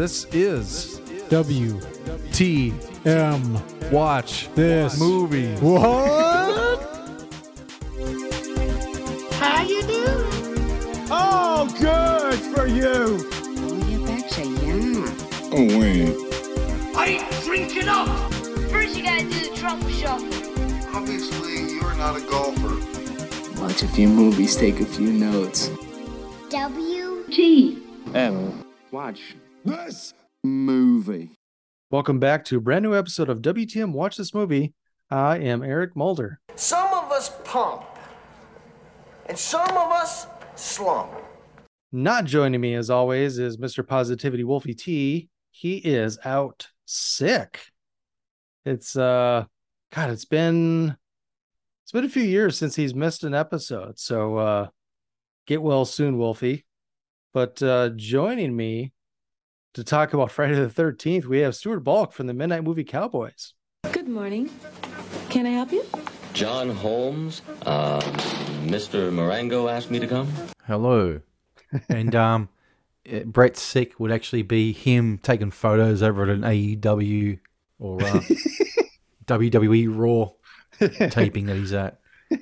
This is W T M Watch this Movie. What? How you doing? Oh, good for you. Oh, Oye, Berkshire, yeah. Oh, wait. I ain't drinking up. First, you gotta do the truffle shuffle. Obviously, you're not a golfer. Watch a few movies, take a few notes. W. T. M. Watch This movie. Welcome back to a brand new episode of WTM Watch This Movie. I am Eric Mulder. Some of us pump, and some of us slump. Not joining me as always is Mr. Positivity Wolfie T. He is out sick. It's uh God, it's been it's been a few years since he's missed an episode. So uh get well soon, Wolfie. But uh joining me to talk about Friday the 13th, we have Stuart Balk from the Midnight Movie Cowboys. Good morning. Can I help you? John Holmes, uh, Mr. Marengo asked me to come. Hello. and um, eh, Brett Sick would actually be him taking photos over at an AEW or uh, WWE Raw taping that he's at.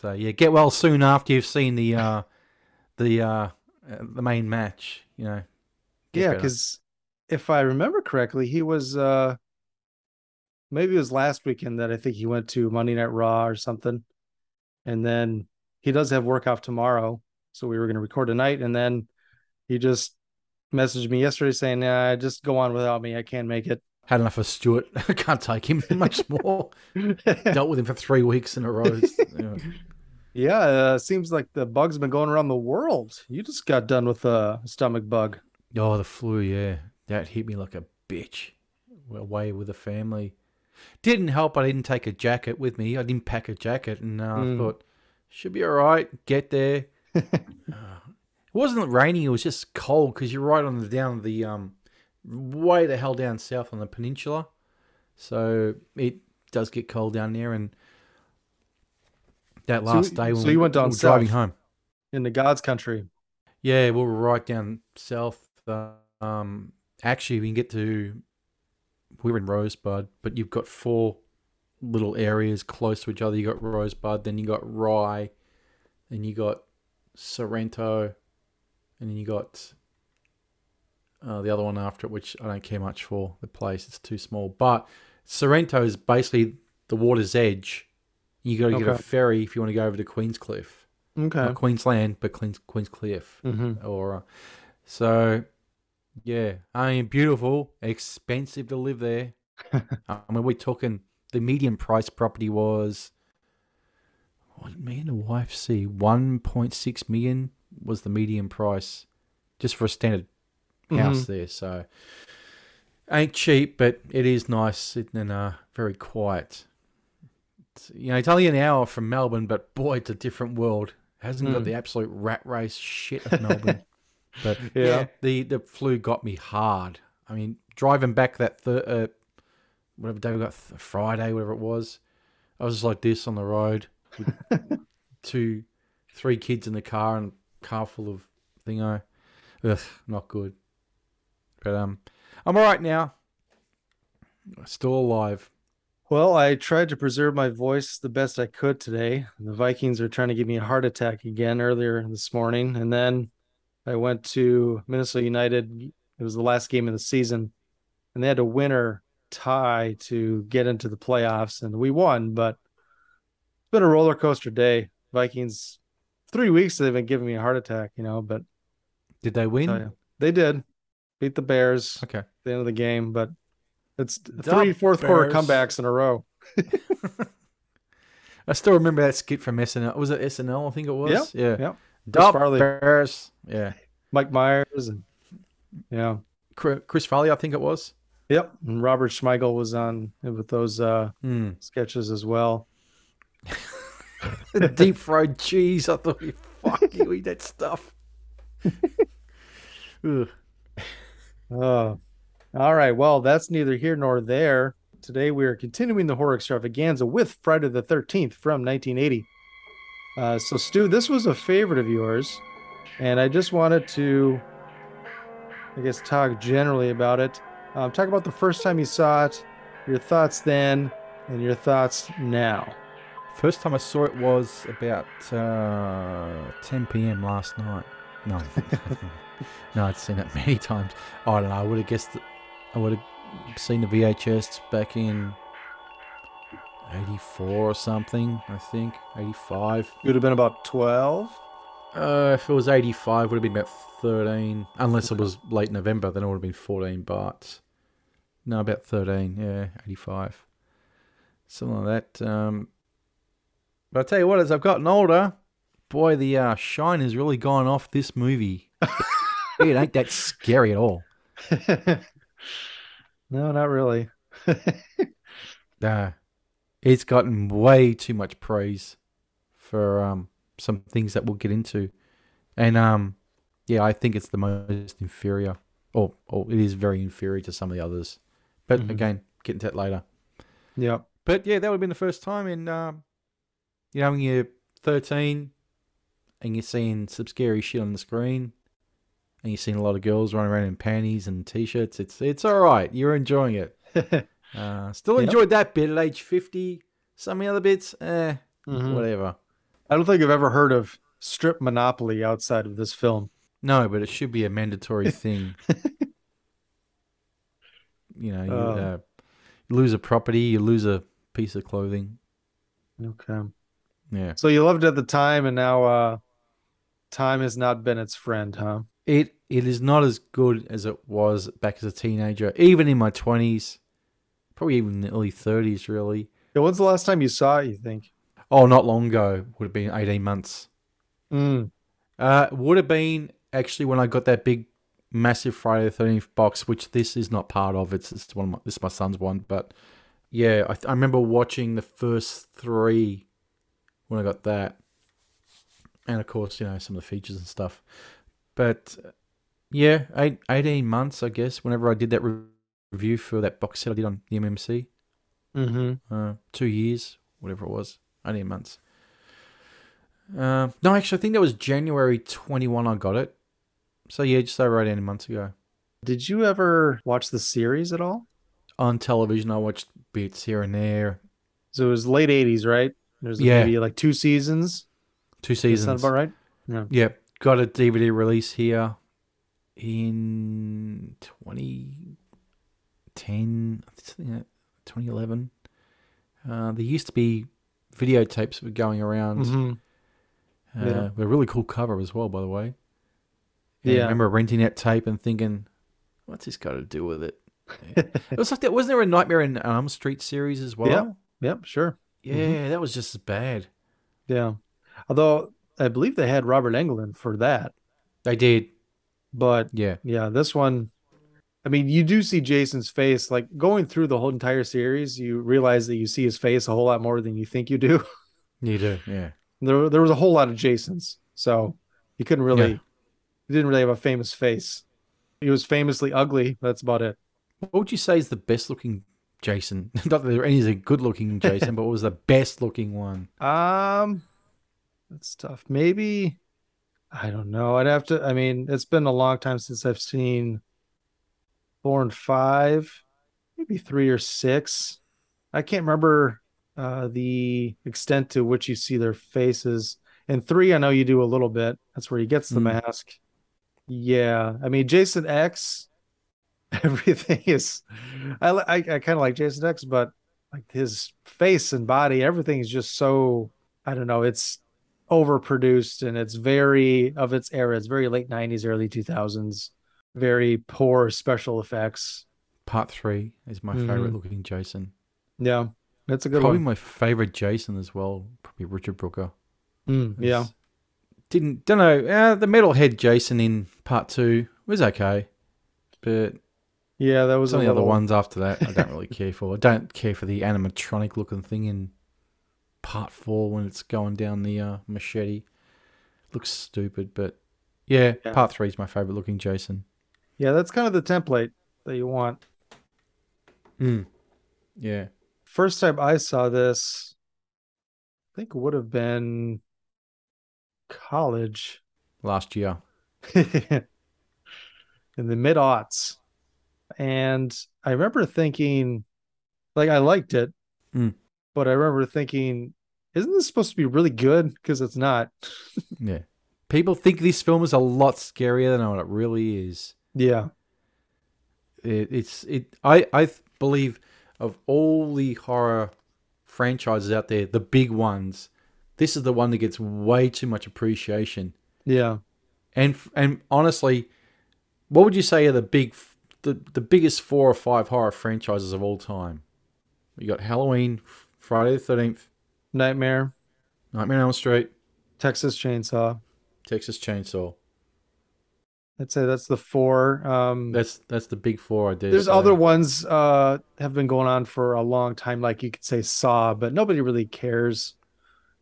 So yeah, get well soon after you've seen the uh, the uh, uh, the main match. You know. Yeah, because if I remember correctly, he was uh maybe it was last weekend that I think he went to Monday Night Raw or something. And then he does have work off tomorrow. So we were gonna record tonight, and then he just messaged me yesterday saying, nah, just go on without me. I can't make it. had enough of Stewart. I can't take him much more. Dealt with him for three weeks in a row. Yeah. yeah, uh, seems like the bug's been going around the world. You just got done with a stomach bug. Oh, the flu, yeah. That hit me like a bitch. Away with the family. Didn't help I didn't take a jacket with me. I didn't pack a jacket and uh, I Mm. thought, should be all right. Get there. Uh, it wasn't raining, it was just cold because you're right on the down the um way the hell down south on the peninsula. So it does get cold down there and that So- last day when so we, went down we were driving home. In the guards country. Yeah, we were right down south. Um, actually, we can get to. We're in Rosebud, but you've got four little areas close to each other. You got Rosebud, then you got Rye, then you got Sorrento, and then you got uh, the other one after it, which I don't care much for. The place it's too small, but Sorrento is basically the water's edge. You got to get a ferry if you want to go over to Queenscliff Okay. not Queensland, but Queens Queenscliff, hmm or uh, so. Yeah, I mean, beautiful, expensive to live there. I mean, we're talking the median price property was what did me and the wife see? One point six million was the median price just for a standard house there. So ain't cheap, but it is nice and uh, very quiet. It's, you know, it's only an hour from Melbourne, but boy, it's a different world. Hasn't got Mm. the absolute rat race shit of Melbourne. but Yeah. yeah. the the flu got me hard. I mean, driving back that thir- uh, whatever day we got, th- Friday, whatever it was, I was just like this on the road with two, three kids in the car and car full of thingo. Ugh, not good. But um, I'm all right now. Still alive. Well, I tried to preserve my voice the best I could today. The Vikings are trying to give me a heart attack again earlier this morning. And then I went to Minnesota United. It was the last game of the season. And they had a winner tie to get into the playoffs. And we won, but it's been a roller coaster day. Vikings, three weeks they've been giving me a heart attack, you know, but Did they win? they did beat the Bears Okay. at the end of the game, but it's The three fourth quarter comebacks in a row. I still remember that skit from SNL. Was it SNL? I think it was. Yep, Yeah. yep. Dub Farley. Bears. Yeah. Mike Myers and yeah, Chris Farley, I think it was. yep. And Robert Smigel was on with those uh Hmm. sketches as well. Deep fried cheese. I thought, you fuck you eat that stuff. Ugh. Uh, all right. Well, that's neither here nor there. Today we are continuing the horror extravaganza with Friday the 13th from 1980. Uh, so, Stu, this was a favorite of yours, and I just wanted to I guess, talk generally about it. Um, talk about the first time you saw it, your thoughts then, and your thoughts now. First time I saw it was about uh, 10 p.m. last night. No, no, I'd seen it many times. I don't know. I would have guessed. I would have seen the VHS back in '84 or something. I think '85. It would have been about 12. Uh, if it was 85, would have been about 13. Unless it was late November, then it would have been 14. But no, about 13. Yeah, 85. Something like that. Um, but I tell you what, as I've gotten older, boy, the uh, shine has really gone off this movie. it ain't that scary at all. no, not really. Nah, it's gotten way too much praise for um, some things that we'll get into, and um, yeah, I think it's the most inferior, or or it is very inferior to some of the others. But Mhm. again, get into that later. Yeah, But yeah, that would have been the first time in, um, you know, when you're 13 and you're seeing some scary shit on the screen and you're seeing a lot of girls running around in panties and t-shirts. It's it's all right. You're enjoying it. Uh, still Yep. enjoyed that bit at age 50. Some of the other bits, eh, Mhm. whatever. I don't think I've ever heard of strip monopoly outside of this film. No, but it should be a mandatory thing. you know, you, uh, you lose a property, you lose a piece of clothing. Okay. Yeah. So you loved it at the time, and now uh, time has not been its friend, huh? It it is not as good as it was back as a teenager, even in my twenties, probably even in the early thirties, really. Yeah, when's the last time you saw it? You think? Oh, not long ago would have been eighteen months. Mm. Uh, would have been actually when I got that big, massive Friday the Thirteenth box, which this is not part of. It's, it's one of my, this is my son's one, but yeah, I, I remember watching the first three when I got that, and of course, you know some of the features and stuff. But yeah, eight, 18 months, I guess. Whenever I did that re- review for that box set I did on the MMC, Mm-hmm. uh, two years, whatever it was, 18 months. Uh, no, actually, I think that was January 21 I got it. So, yeah, just over 18 months ago. Did you ever watch the series at all? On television, I watched bits here and there. So it was late '80s, right? There's Yeah. maybe like two seasons. Two seasons. sound about right? Yeah. Yeah, got a DVD release here in 2010, I think, uh, 2011. Uh, there used to be videotapes were going around. Mhm. Uh, Yeah. with a really cool cover as well, by the way. And I Yeah. remember renting that tape and thinking, what's this got to do with it? it was like that. Wasn't there a Nightmare in Elm Street series as well? Yep. Yep. Sure. Yeah, that was just as bad. Yeah. Although I believe they had Robert Englund for that, They did. but Yeah. yeah, this one. I mean, you do see Jason's face. Like going through the whole entire series, you realize that you see his face a whole lot more than you think you do. You do. Yeah. There, there was a whole lot of Jasons, so you couldn't really, Yeah. he didn't really have a famous face. He was famously ugly. That's about it. What would you say is the best looking Jason? Not that there is a good looking Jason, but what was the best looking one? Um, that's tough. Maybe I don't know. I'd have to. I mean, it's been a long time since I've seen Born Five, maybe three or six. I can't remember uh, the extent to which you see their faces. And three, I know you do a little bit. That's where he gets the Mm. mask. Yeah, I mean Jason X. Everything is. I I, I kind of like Jason X, but like his face and body, everything is just so. I don't know. It's overproduced and it's very of its era. It's very late '90s, early 2000s. Very poor special effects. Part three is my favorite Mhm. looking Jason. Yeah, that's a good Probably one. my favorite Jason as well. Probably Richard Brooker. Mm, yeah, Didn't don't know. Uh, the metalhead Jason in part two was okay, but yeah, that was some of the other ones after that I don't really care for. I don't care for the animatronic looking thing in part four when it's going down the uh, machete. Looks stupid, but yeah, Yeah. part three is my favorite looking Jason. Yeah, that's kind of the template that you want. Mm. Yeah. First time I saw this, I think it would have been college. Last year. in the mid aughts. And I remember thinking, like, I liked it, Mm. but I remember thinking, isn't this supposed to be really good? Because it's not. Yeah. People think this film is a lot scarier than what it really is. Yeah. It, it's it. I I believe of all the horror franchises out there, the big ones, this is the one that gets way too much appreciation. Yeah. And and honestly, what would you say are the big the the biggest four or five horror franchises of all time? You got Halloween, Friday the Thirteenth, Nightmare, Nightmare on Elm Street, Texas Chainsaw. Texas Chainsaw. I'd say that's the four. Um, That's that's the big four. Did. there's other ones uh have been going on for a long time, like you could say Saw, but nobody really cares.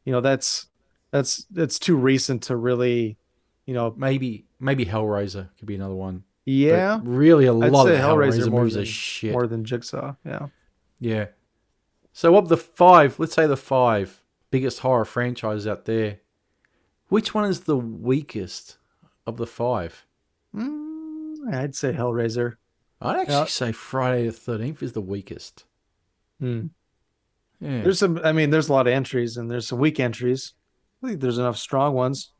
You know, that's that's it's too recent to really, you know. maybe maybe Hellraiser could be another one. But Yeah, really, a I'd lot of Hellraiser Hellraiser more movies than are shit. more than Jigsaw. Yeah. Yeah. So of the five, let's say the five biggest horror franchises out there, which one is the weakest of the five? Mm, I'd say Hellraiser. I'd actually Yeah. say Friday the Thirteenth is the weakest. Hmm. Yeah. There's some. I mean, there's a lot of entries, and there's some weak entries. I think there's enough strong ones.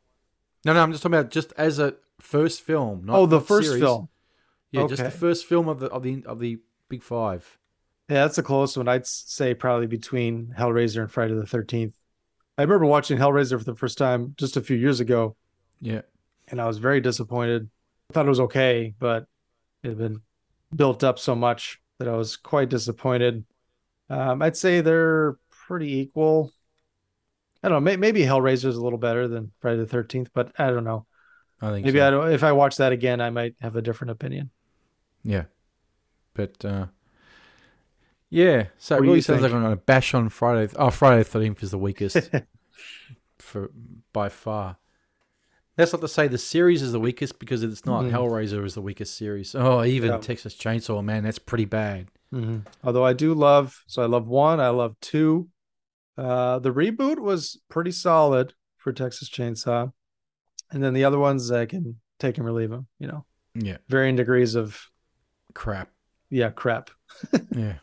no, no, I'm just talking about just as a first film. Not, oh, the not first series. film. Yeah, just the Okay. first film of the of the of the big five. Yeah, that's a close one. I'd say probably between Hellraiser and Friday the Thirteenth. I remember watching Hellraiser for the first time just a few years ago, Yeah. and I was very disappointed. I thought it was okay, but it had been built up so much that I was quite disappointed. Um, I'd say they're pretty equal. I don't know. May, maybe Hellraiser is a little better than Friday the Thirteenth, but I don't know. I think Maybe so. I don't, if I watch that again, I might have a different opinion. Yeah. But uh yeah, so it What do really sounds think? like I'm going to bash on Friday. Oh, Friday the 13th is the weakest for by far. That's not to say the series is the weakest because it's not. Mhm. Hellraiser is the weakest series. Oh, even Yeah. Texas Chainsaw, man, that's pretty bad. Mhm. Although I do love, so I love one, I love two. Uh, the reboot was pretty solid for Texas Chainsaw, and then the other ones I can take and relieve them. You know, Yeah, varying degrees of crap. yeah crap. Yeah.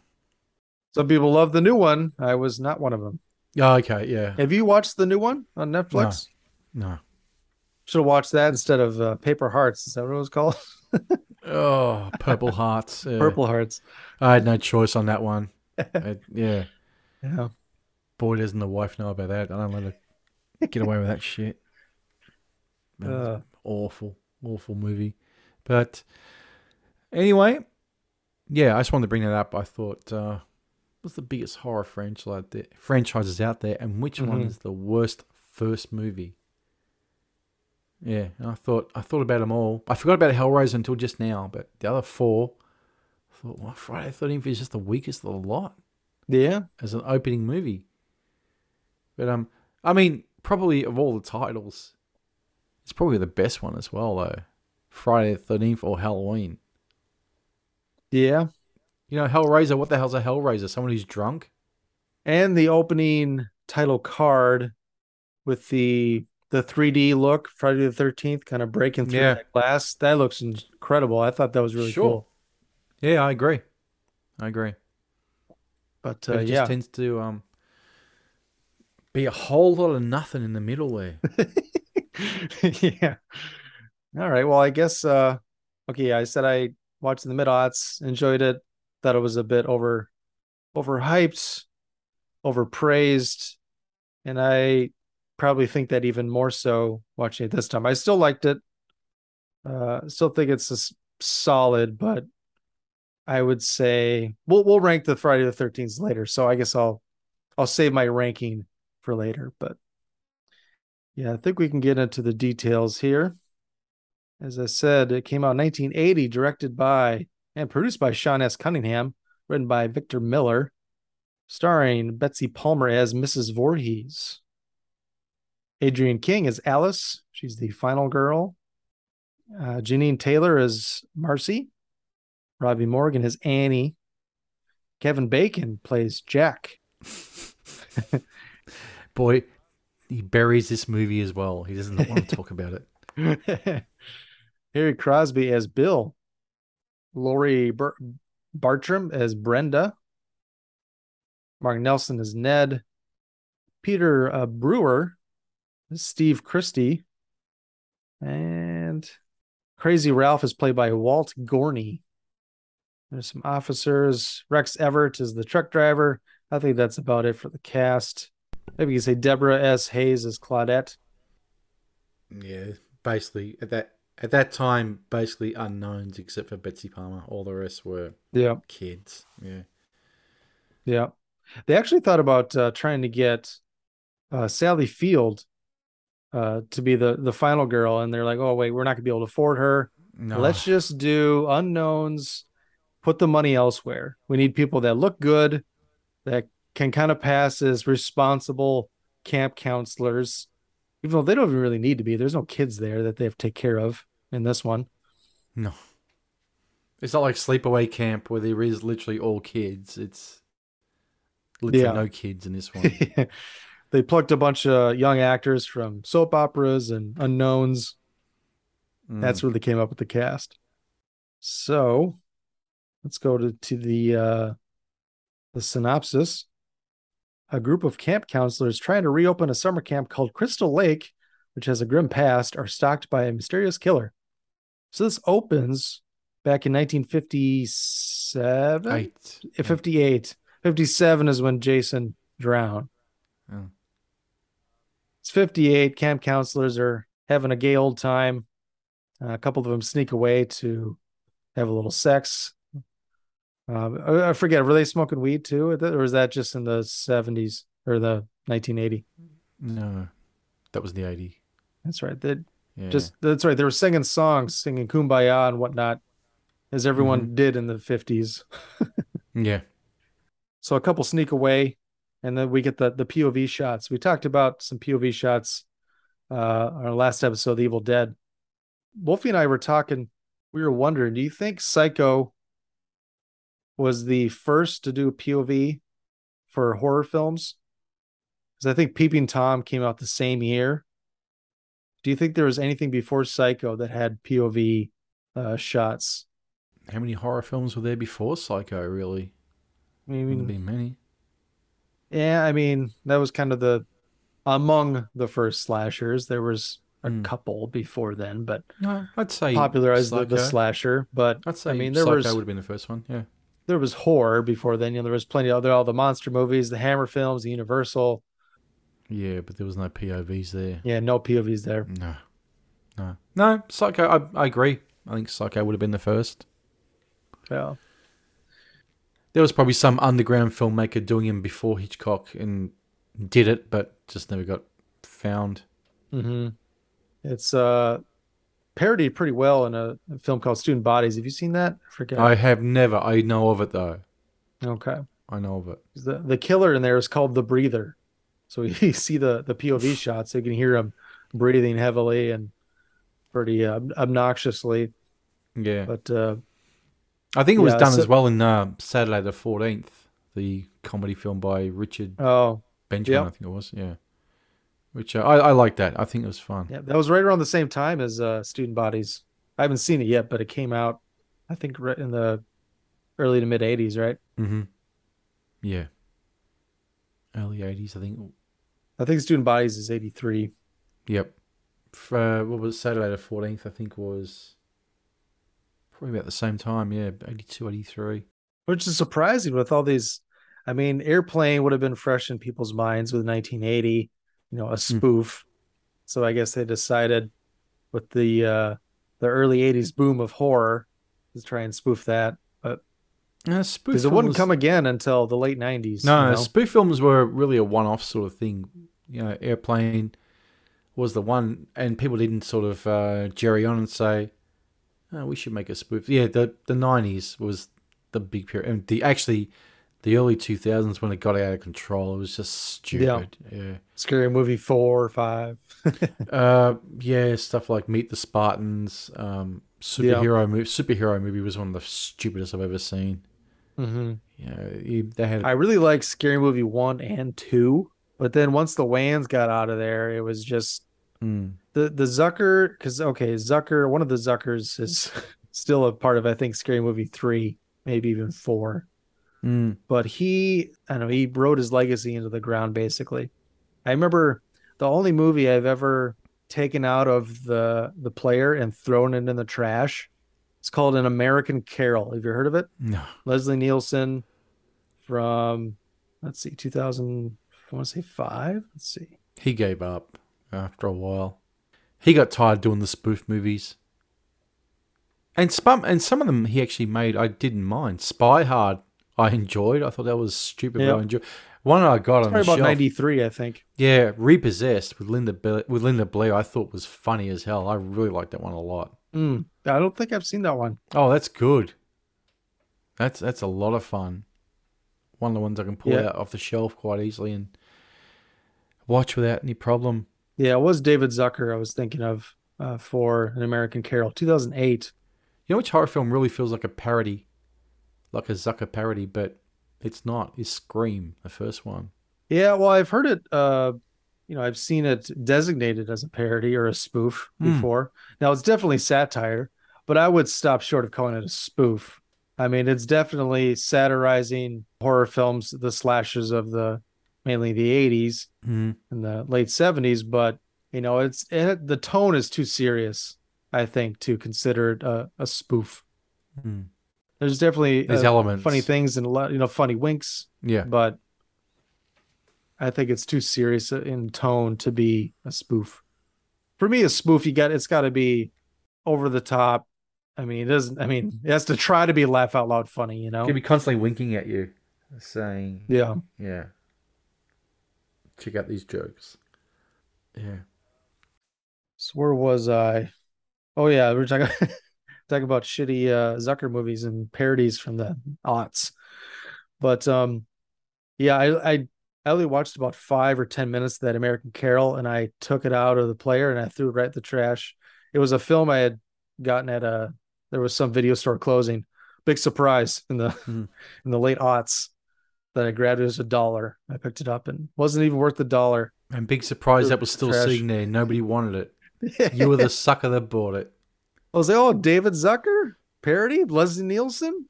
Some people love the new one. I was not one of them. Oh, okay, yeah. Have you watched the new one on Netflix? No. Should have watched that instead of uh, Paper Hearts. Is that what it was called? Oh, Purple Hearts. yeah. Purple Hearts. I had no choice on that one. I- yeah. Yeah. Boy, doesn't the wife know about that. I don't let her get away with that shit. Man, Uh. awful, awful movie. But anyway, yeah, I just wanted to bring that up. I thought, uh, what's the biggest horror franchise out there, franchises out there, and which one Mhm. is the worst first movie? Yeah, and I thought I thought about them all. I forgot about Hellraiser until just now, but the other four, I thought, well, Friday the Thirteenth is just the weakest of the lot Yeah. as an opening movie. But um, I mean, probably of all the titles, it's probably the best one as well, though. Friday the Thirteenth or Halloween. Yeah. You know, Hellraiser. What the hell's a Hellraiser? Someone who's drunk? and the opening title card with the the 3D look, Friday the 13th, kind of breaking through Yeah. that glass. That looks incredible. I thought that was really Sure. cool. Yeah, I agree. I agree. But But uh, it just yeah, tends to um be a whole lot of nothing in the middle there. yeah. All right. Well, I guess uh okay, I said I watched the mid aughts, enjoyed it, thought it was a bit over overhyped, overpraised, and I probably think that even more so watching it this time. I still liked it. Uh still think it's solid, but I would say we'll we'll rank the Friday the 13th later. So I guess I'll I'll save my ranking for later, but yeah, I think we can get into the details here. As I said, it came out in 1980, directed by and produced by Sean S. Cunningham, written by Victor Miller, starring Betsy Palmer as Mrs. Voorhees. Adrienne King is Alice. She's the final girl. Uh, Jeannine Taylor is Marcy. Robbie Morgan is Annie. Kevin Bacon plays Jack. Boy, he buries this movie as well. He doesn't want to talk about it. Harry Crosby as Bill. Laurie Bar- Bartram as Brenda. Mark Nelson as Ned. Peter uh, Brouwer Steve Christy. And Crazy Ralph is played by Walt Gorney. There's some officers. Rex Everhart is the truck driver. I think that's about it for the cast. Maybe you say Deborah S. Hayes is Claudette. Yeah, basically at that at that time, basically unknowns except for Betsy Palmer. All the rest were Yeah. kids. Yeah. Yeah. They actually thought about uh, trying to get uh, Sally Field uh, to be the the final girl, and they're like, "Oh wait, we're not gonna be able to afford her. No. Let's just do unknowns. Put the money elsewhere. We need people that look good, that can kind of pass as responsible camp counselors, even though they don't even really need to be. There's no kids there that they have to take care of in this one. No. It's not like sleepaway camp where there is literally all kids. It's literally Yeah. no kids in this one. they plucked a bunch of young actors from soap operas and unknowns. Mm. That's where they came up with the cast. So let's go to, to the uh the synopsis. A group of camp counselors trying to reopen a summer camp called Crystal Lake, which has a grim past, are stalked by a mysterious killer. So this opens back in 1957. Eight. 58. 57 is when Jason drowned. Oh. It's 58. Camp counselors are having a gay old time. Uh, a couple of them sneak away to have a little sex. Um, I I forget, were they smoking weed too? Or was that just in the 70s or the 1980? No. That was the 80. That's right. They Yeah. just that's right. They were singing songs, singing Kumbaya and whatnot, as everyone did in the 50s. Yeah. So a couple sneak away, and then we get the the POV shots. We talked about some POV shots uh on our last episode, The Evil Dead. Wolfie and I were talking. We were wondering, do you think Psycho was the first to do POV for horror films? Because I think Peeping Tom came out the same year. Do you think there was anything before Psycho that had POV uh, shots? How many horror films were there before Psycho, really? I Wouldn't mean, been many. Yeah, I mean, that was kind of the among the first slashers. There was a Hmm. couple before then, but No, I'd say popularized the, the slasher. But I'd say I mean, there Psycho was would have been the first one. Yeah. there was horror before then. You know, there was plenty of other all the monster movies, the Hammer films, the Universal. Yeah, but there was no POVs there. Yeah, no POVs there. No. No. No, Psycho, I, I agree. I think Psycho would have been the first. Yeah, There was probably some underground filmmaker doing him before Hitchcock and did it, but just never got found. hmm it's uh parodied pretty well in a, a film called Student Bodies. Have you seen that? I forget. I have never. I know of it though. okay. I know of it. the the killer in there is called the breather so you see the the pov shots so you can hear him breathing heavily and pretty uh, obnoxiously Yeah. but uh I think it was yeah, done so- as well in uh, Saturday the 14th, the comedy film by Richard oh Benjamin. I think it was. Yeah. Which uh, I, I like that. I think it was fun. yeah that was right around the same time as uh student bodies i haven't seen it yet but it came out i think right in the early to mid 80s right Mm-hmm. Yeah. Early 80s, I think. i think student bodies is 83 Yep. F- Uh, what was it? Saturday the 14th, I think was probably about the same time. Yeah, 82, 83. which is surprising with all these i mean airplane would have been fresh in people's minds with 1980 you know a spoof so i guess they decided with the uh the early 80s boom of horror to try and spoof that but spoof because it wouldn't come again until the late 90s No, you know? spoof films were really a one-off sort of thing. You know, Airplane was the one, and people didn't sort of uh, jerry on and say, oh, "We should make a spoof." Yeah, the the nineties was the big period, and the actually the early two thousands when it got out of control, it was just stupid. Yeah, scary movie four or five uh, yeah, stuff like Meet the Spartans, um, superhero movie. Superhero movie was one of the stupidest I've ever seen. mm-hmm. You know, they had i really like scary movie one and two but then once the wayans got out of there it was just Mm. the the zucker because okay zucker one of the zuckers is still a part of I think Scary Movie three, maybe even four. Mm. But he, I don't know, he wrote his legacy into the ground basically. I remember the only movie I've ever taken out of the the player and thrown it in the trash. It's called An American Carol. Have you heard of it? No. Leslie Nielsen from let's see, 2000. I want to say five. Let's see. He gave up after a while. He got tired doing the spoof movies. And some and some of them he actually made I didn't mind. Spy Hard I enjoyed. I thought that was stupid, but I enjoyed. One I got on Probably the about 93, I think. Yeah, Repossessed with Linda Be- with Linda Blair. I thought was funny as hell. I really liked that one a lot. Mm, I don't think I've seen that one. Oh, that's good. That's that's a lot of fun. One of the ones I can pull Yeah. out off the shelf quite easily and watch without any problem. Yeah, it was David Zucker I was thinking of uh, for An American Carol, 2008. You know which horror film really feels like a parody, like a Zucker parody, but it's not. Is Scream, the first one. Yeah, well, I've heard it. Uh, you know, I've seen it designated as a parody or a spoof Hmm. before. Now, it's definitely satire, but I would stop short of calling it a spoof. I mean, it's definitely satirizing horror films, the slashes of the mainly the 80s Mm. and the late 70s, but you know, it's it, the tone is too serious, I think, to consider it a, a spoof. Mm. There's definitely There's uh, elements. funny things and a lot, you know, funny winks, Yeah. but I think it's too serious in tone to be a spoof. For me, a spoof, you got it's got to be over the top. I mean, it doesn't. I mean, it has to try to be laugh out loud funny. You know? Could be constantly winking at you, saying, Yeah. yeah, check out these jokes. Yeah. So where was I? Oh yeah, we we're talking talking about shitty uh, Zucker movies and parodies from the aughts. But um, yeah, I I I only watched about five or ten minutes of that American Carol, and I took it out of the player and I threw it right in the trash. It was a film I had gotten at a there was some video store closing. Big surprise in the Mhm. in the late aughts that I grabbed it as a dollar. I picked it up and wasn't even worth the dollar. And big surprise that was still trash. sitting there. Nobody wanted it. You were the sucker that bought it. I was like, oh, David Zucker parody, Leslie Nielsen.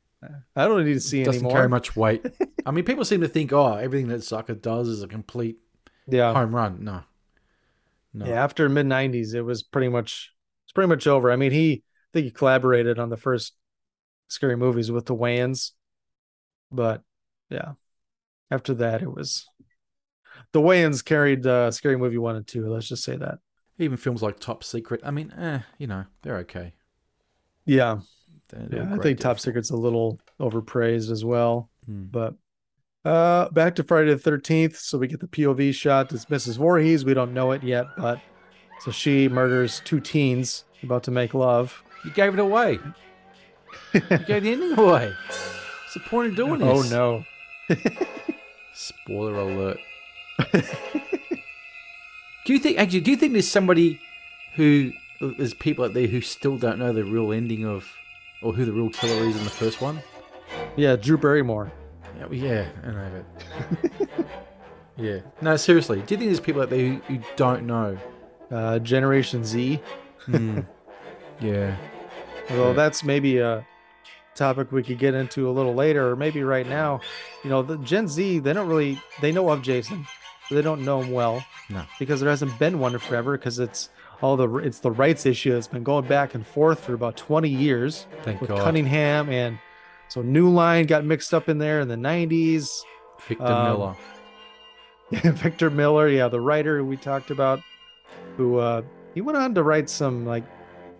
I don't need to see it Doesn't anymore. carry much weight. I mean, people seem to think, oh, everything that Zucker does is a complete Yeah, home run. No. No. yeah. After mid '90s, it was pretty much it's pretty much over. I mean, he I think he collaborated on the first scary movies with the Wayans, but yeah, after that, it was the Wayans carried uh, Scary Movie one and two. Let's just say that. Even films like Top Secret. I mean, eh, you know, they're okay. Yeah, They're, they're yeah. I think Top Secret's a little overpraised as well. Hmm. But uh back to Friday the 13th. So we get the POV shot. It's Mrs. Voorhees. We don't know it yet, but so she murders two teens about to make love. You gave it away. you gave the ending away. What's the point of doing Oh this? Oh no. Spoiler alert. do you think actually? Do you think there's somebody who there's people out there who still don't know the real ending of, or who the real killer is in the first one? Yeah, Drew Barrymore. Yeah, well, yeah I know it. yeah. No, seriously. Do you think there's people out there who, who don't know? Uh Generation Z. Hmm. yeah. Although Yeah. that's maybe a topic we could get into a little later, or maybe right now. You know, the Gen Z, they don't really they know of Jason, but they don't know him well. No. Because there hasn't been one forever, because it's all the it's the rights issue that's been going back and forth for about 20 years Thank with God. Cunningham and so New Line got mixed up in there in the 90s. Victor um, Miller. Victor Miller, yeah, the writer we talked about, who uh he went on to write some like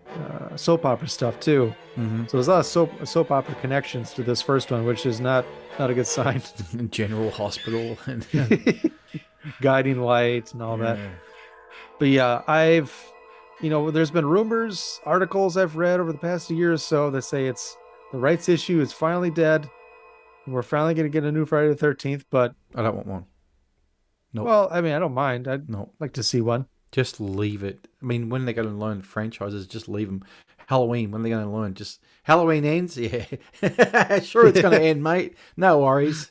uh, soap opera stuff too. hmm So there's a lot of soap soap opera connections to this first one, which is not not a good sign. General Hospital. And, Guiding light and all that. But yeah, I've you know, there's been rumors, articles I've read over the past year or so that say it's the rights issue is finally dead. We're finally gonna get a new Friday the thirteenth, but I don't want one. Nope. well, I mean I don't mind. I'd No. like to see one. Just leave it. I mean, when they're going to learn franchises, just leave them. Halloween, when they're going to learn, just Halloween ends. Yeah, sure, it's going to end, mate. No worries.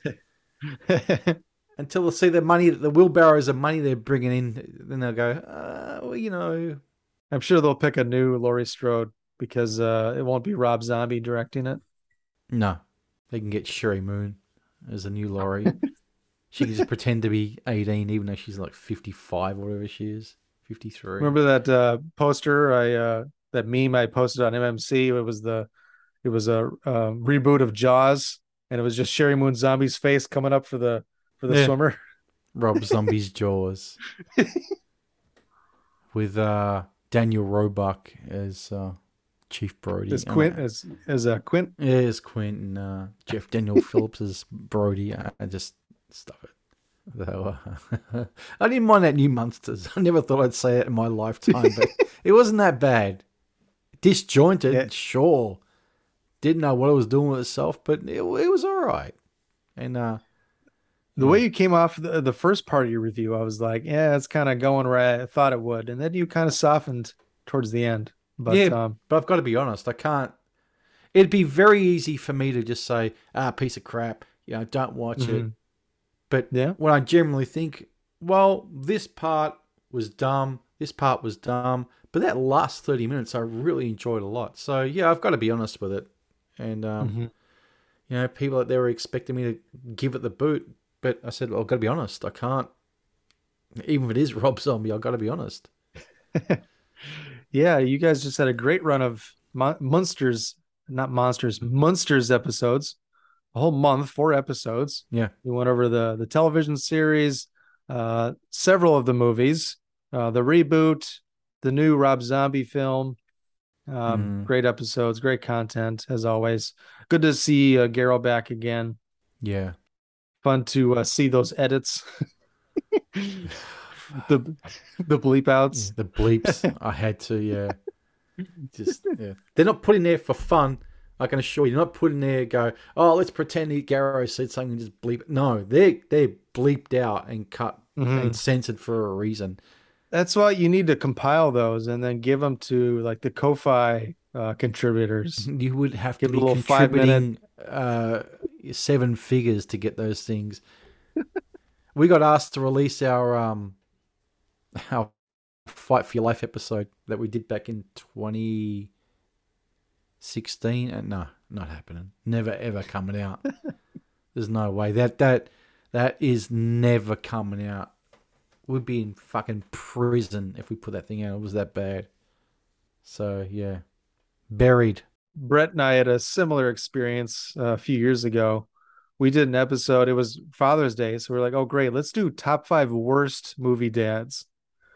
Until they see the money, the wheelbarrows of money they're bringing in, then they'll go, uh, well, you know, I'm sure they'll pick a new Laurie Strode because uh, it won't be Rob Zombie directing it. No, they can get Sheri Moon as a new Laurie. she can just pretend to be 18, even though she's like 55 or whatever she is, 53. Remember that uh, poster I uh, that meme I posted on MMC? It was the it was a uh, reboot of Jaws, and it was just Sheri Moon Zombie's face coming up for the for the Yeah. swimmer. Rob Zombie's Jaws. With uh, Daniel Roebuck as uh, Chief Brody. As And, Quint uh, as as uh, Quint. Yeah, as Quint and uh, Jeff Daniel Phillips as Brody. I, I just stop it. Though, I didn't mind that new Munsters. I never thought I'd say it in my lifetime, but it wasn't that bad. Disjointed, Yeah. sure. Didn't know what it was doing with itself, but it, it was all right. And uh, The way you came off the, the first part of your review, I was like, yeah, it's kind of going where I thought it would, and then you kind of softened towards the end. But yeah, um, but I've got to be honest. I can't. It'd be very easy for me to just say, "Ah, piece of crap." You know, don't watch it. But Yeah. when I generally think, well, this part was dumb. This part was dumb. But that last thirty minutes, I really enjoyed a lot. So yeah, I've got to be honest with it. And um, Mhm. you know, people out there were expecting me to give it the boot, but I said, well, I've got to be honest. I can't. Even if it is Rob Zombie, I've got to be honest. yeah, you guys just had a great run of mon- monsters, not monsters, Munsters episodes. A whole month, four episodes. Yeah. We went over the the television series, uh, several of the movies, uh, the reboot, the new Rob Zombie film. Um, Mhm. Great episodes, great content as always. Good to see uh, back again. Yeah. Fun to uh, see those edits, the the bleep outs. The bleeps. I had to, yeah. Just yeah. They're not putting there for fun. I can assure you, they're not putting there. Go, oh, let's pretend Garrow said something and just bleep. it." No, they they're bleeped out and cut Mhm. and censored for a reason. That's why you need to compile those and then give them to like the Ko-fi uh, contributors. You would have Give to a be contributing uh, seven figures to get those things. we got asked to release our um our fight for your life episode that we did back in 2016 and no not happening never ever coming out there's no way that that that is never coming out we'd be in fucking prison if we put that thing out it was that bad so yeah buried Brett and I had a similar experience uh, a few years ago. We did an episode. It was Father's Day, so we're like, "Oh, great! Let's do top five worst movie dads."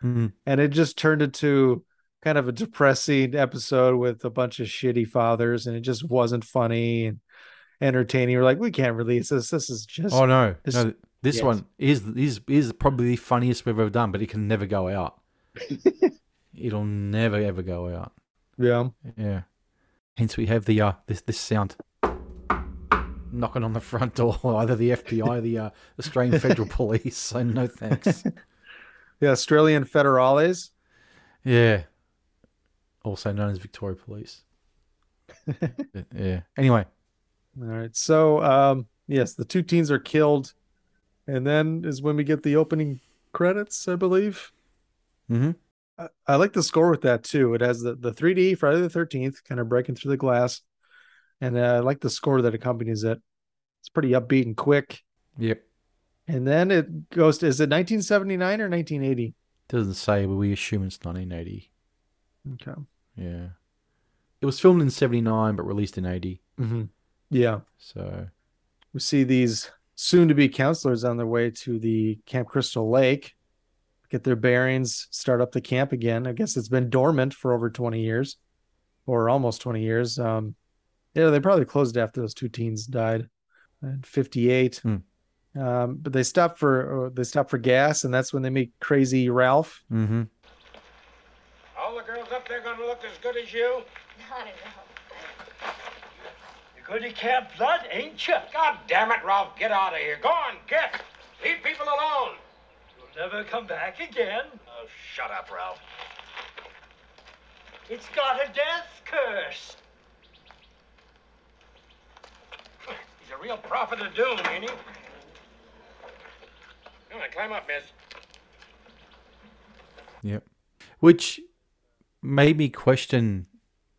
Mhm. And it just turned into kind of a depressing episode with a bunch of shitty fathers, and it just wasn't funny and entertaining. We're like, "We can't release this. This is just Oh no, this- no! This yes. one is is is probably the funniest we've ever done, but it can never go out. It'll never ever go out. yeah." Yeah. Hence we have the uh this this sound knocking on the front door, either the FBI, or the uh, Australian Federal Police. So no thanks. The Australian Federales. Yeah. Also known as Victoria Police. Yeah. Anyway, All right. So, um, yes, the two teens are killed, and then is when we get the opening credits, I believe. Mhm. I, I like the score with that too. It has the the 3D Friday the 13th kind of breaking through the glass, and uh, I like the score that accompanies it. It's pretty upbeat and quick. yep. And then it goes to is it 1979 or 1980? Doesn't say, but we assume it's 1980. Okay. Yeah. It was filmed in 79 but released in 80. Mm-hmm. Yeah. So, We see these soon to be counselors on their way to the Camp Crystal Lake, get their bearings, start up the camp again. I guess it's been dormant for over 20 years or almost 20 years. Um, yeah, they probably closed after those two teens died in 58. Hmm. Um, but they stop for uh, they stop for gas, and that's when they meet Crazy Ralph. mm-hmm. All the girls gonna look as good as you? Not at all. You're good to Camp Blood, ain't you? God damn it, Ralph, get out of here. Go on, get. Leave people alone. You'll never come back again. Oh, shut up, Ralph. It's got a death curse. He's a real prophet of doom, ain't he? Come on, climb up, miss. Yep. Which made me question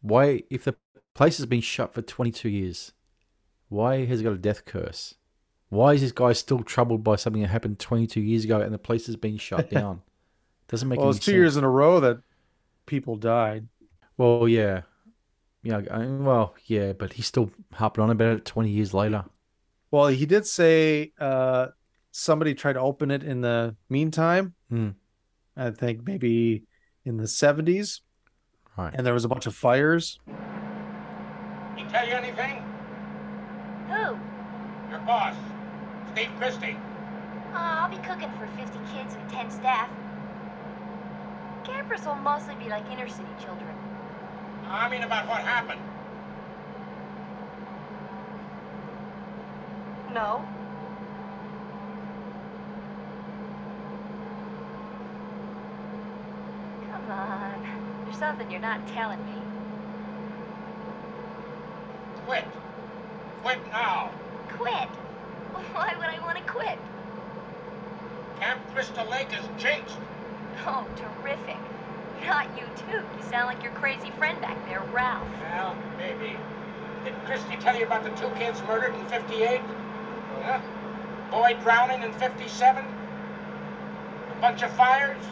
Why, if the place has been shut for 22 years, why has it got a death curse? Why is this guy still troubled by something that happened 22 years ago and the place has been shut down? Doesn't make well, it's two sense. years in a row that people died. Well, yeah. Yeah, I, well, yeah, but he's still harping on about it 20 years later. Well, he did say uh, somebody tried to open it in the meantime. Hmm. I think maybe in the 70s, Right. and there was a bunch of fires. He tell you anything? Who? Your boss, Steve Christy. Oh, I'll be cooking for 50 kids and 10 staff. Campers will mostly be like inner city children. I mean about what happened. No. Come on. There's something you're not telling me. Quit. Quit now. Quit. Why would I want to quit? Camp Crystal Lake is jinxed. Oh, terrific. Not you too. You sound like your crazy friend back there, Ralph. Well, maybe. Did Christy tell you about the two kids murdered in 58? Huh? Boy drowning in 57? A bunch of fires?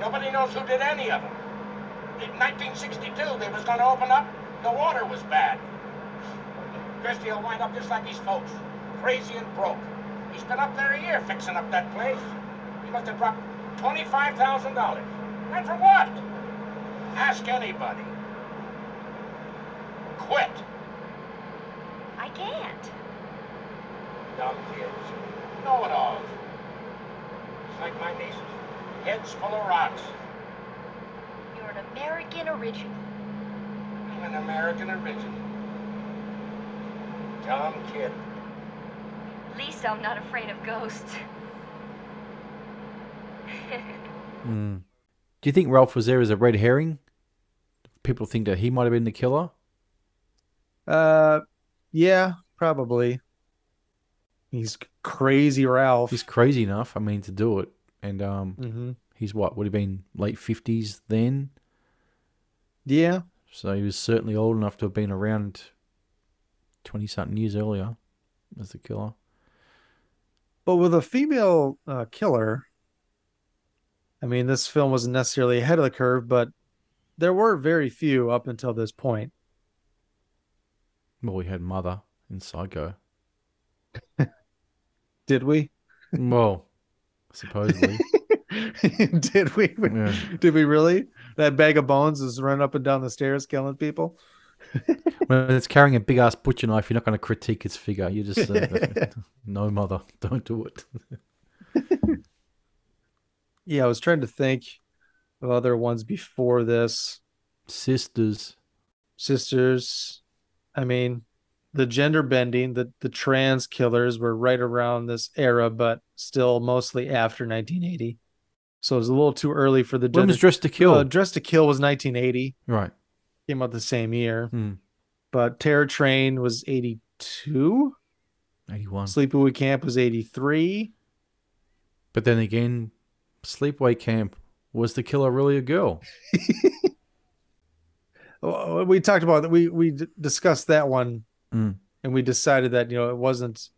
Nobody knows who did any of them. In 1962, they was going to open up. The water was bad. Christy will wind up just like these folks, crazy and broke. He's been up there a year fixing up that place. He must have dropped $25,000. And for what? Ask anybody. Quit. I can't. Dumb kids. Know-it-alls. It's like my nieces. Heads full of rocks. You're an American original. I'm an American original. Dumb kid. At least I'm not afraid of ghosts. Hmm. Do you think Ralph was there as a red herring? People think that he might have been the killer. Uh, yeah, probably. He's crazy Ralph. He's crazy enough, I mean, to do it. And um, hmm he's what would have been late fifties then, Yeah, so he was certainly old enough to have been around twenty something years earlier as the killer. but with a female uh, killer, I mean, this film wasn't necessarily ahead of the curve, but there were very few up until this point. Well, we had Mother in Psycho. Did we? Well, supposedly. Did we? Yeah. Did we really? That bag of bones is running up and down the stairs killing people. when it's carrying a big ass butcher knife, you're not going to critique its figure. You just uh, no mother, don't do it. Yeah, I was trying to think of other ones before this. Sisters. Sisters. I mean, the gender bending, the the trans killers were right around this era, but still mostly after 1980. So it was a little too early for the When was. Dressed to Kill? Uh, Dressed to Kill was 1980. Right. Came out the same year. Hmm. But Terror Train was 82. 81. Sleepaway Camp was 83. But then again, Sleepaway Camp was the killer really a girl? Well, We talked about that. We we d- discussed that one, Mm. and we decided that you know it wasn't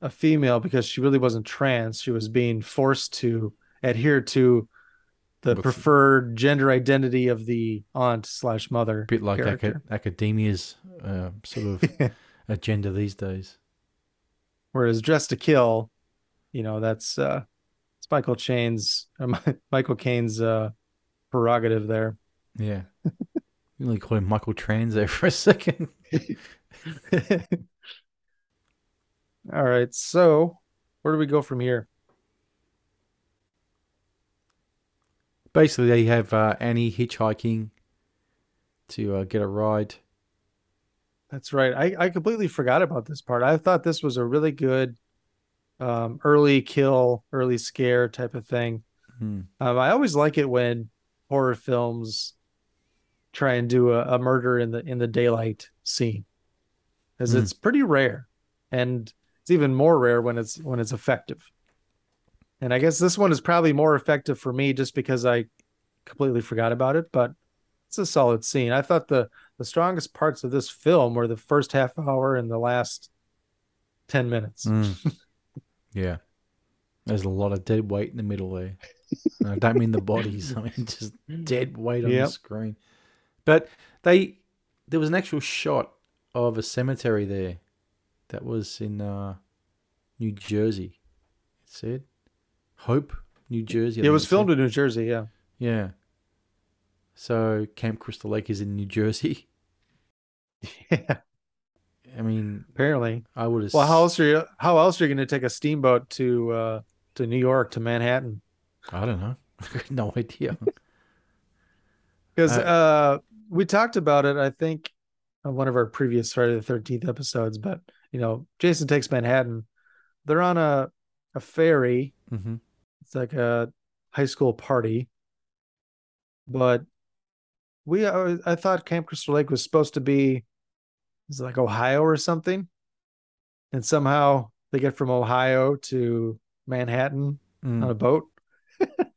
a female because she really wasn't trans. She was being forced to adhere to the What's- preferred gender identity of the aunt slash mother. A bit like aca- academia's uh, sort of agenda these days. Whereas Dressed to Kill, you know, that's uh, it's Michael Chain's uh, Michael Caine's uh, prerogative there. Yeah. you really call him Michael Trans there for a second. All right, so where do we go from here? Basically, they have uh, Annie hitchhiking to uh, get a ride. That's right. I, I completely forgot about this part. I thought this was a really good um, early kill, early scare type of thing. Hmm. Um, I always like it when horror films try and do a, a murder in the in the daylight scene, because Hmm. it's pretty rare, and it's even more rare when it's when it's effective. And I guess this one is probably more effective for me just because I completely forgot about it. But it's a solid scene. I thought the the strongest parts of this film were the first half hour and the last ten minutes. Mm. yeah. There's a lot of dead weight in the middle there. I don't mean the bodies. I mean just dead weight on Yep. the screen. But they there was an actual shot of a cemetery there that was in uh, New Jersey. It said Hope, New Jersey. I it was filmed in New Jersey. Yeah. Yeah. So Camp Crystal Lake is in New Jersey. Yeah. I mean, Apparently. I would have. Well, how else are you? How else are you going to take a steamboat to uh, to New York to Manhattan? I don't know. no idea. Because Uh, uh, we talked about it, I think, on one of our previous Friday the Thirteenth episodes. But you know, Jason takes Manhattan. They're on a a ferry. hmm It's like a high school party. But we, I I thought Camp Crystal Lake was supposed to be, is it like Ohio or something? And somehow they get from Ohio to Manhattan on a boat. Mm.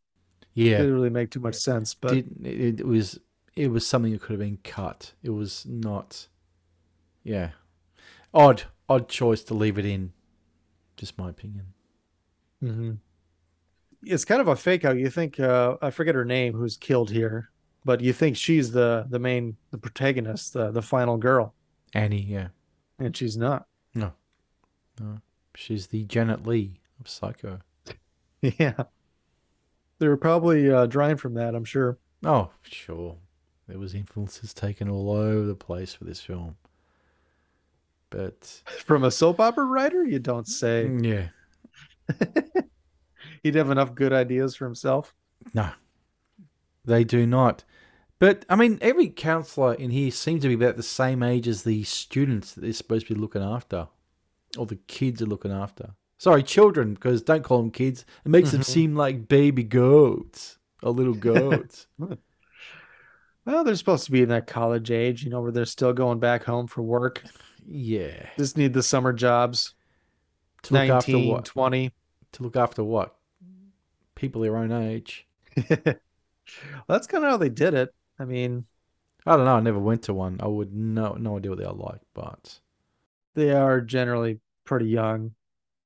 Yeah. Didn't really make too much sense, but Did, it, it was it was something that could have been cut. It was not. Yeah. Odd odd choice to leave it in. Just my opinion. Mhm. It's kind of a fake out. You think uh, I forget her name, who's killed here, but you think she's the the main the protagonist, the the final girl, Annie, yeah. and she's not. No. No. She's the Janet Leigh of Psycho. Yeah, they were probably uh, drawing from that. I'm sure. Oh, sure. There was influences taken all over the place for this film. But From a soap opera writer, you don't say. mm, yeah. He'd have enough good ideas for himself. No, they do not. But I mean, every counselor in here seems to be about the same age as the students that they're supposed to be looking after, or the kids are looking after. Sorry, children, because don't call them kids. It makes them Mhm. seem like baby goats or little goats. Well, they're supposed to be in that college age, you know, where they're still going back home for work. yeah, Just need the summer jobs. to look after 19, what? 20. To look after what? People their own age. Well, that's kind of how they did it. I mean, I don't know. I never went to one. I would no no idea what they are like, but they are generally pretty young.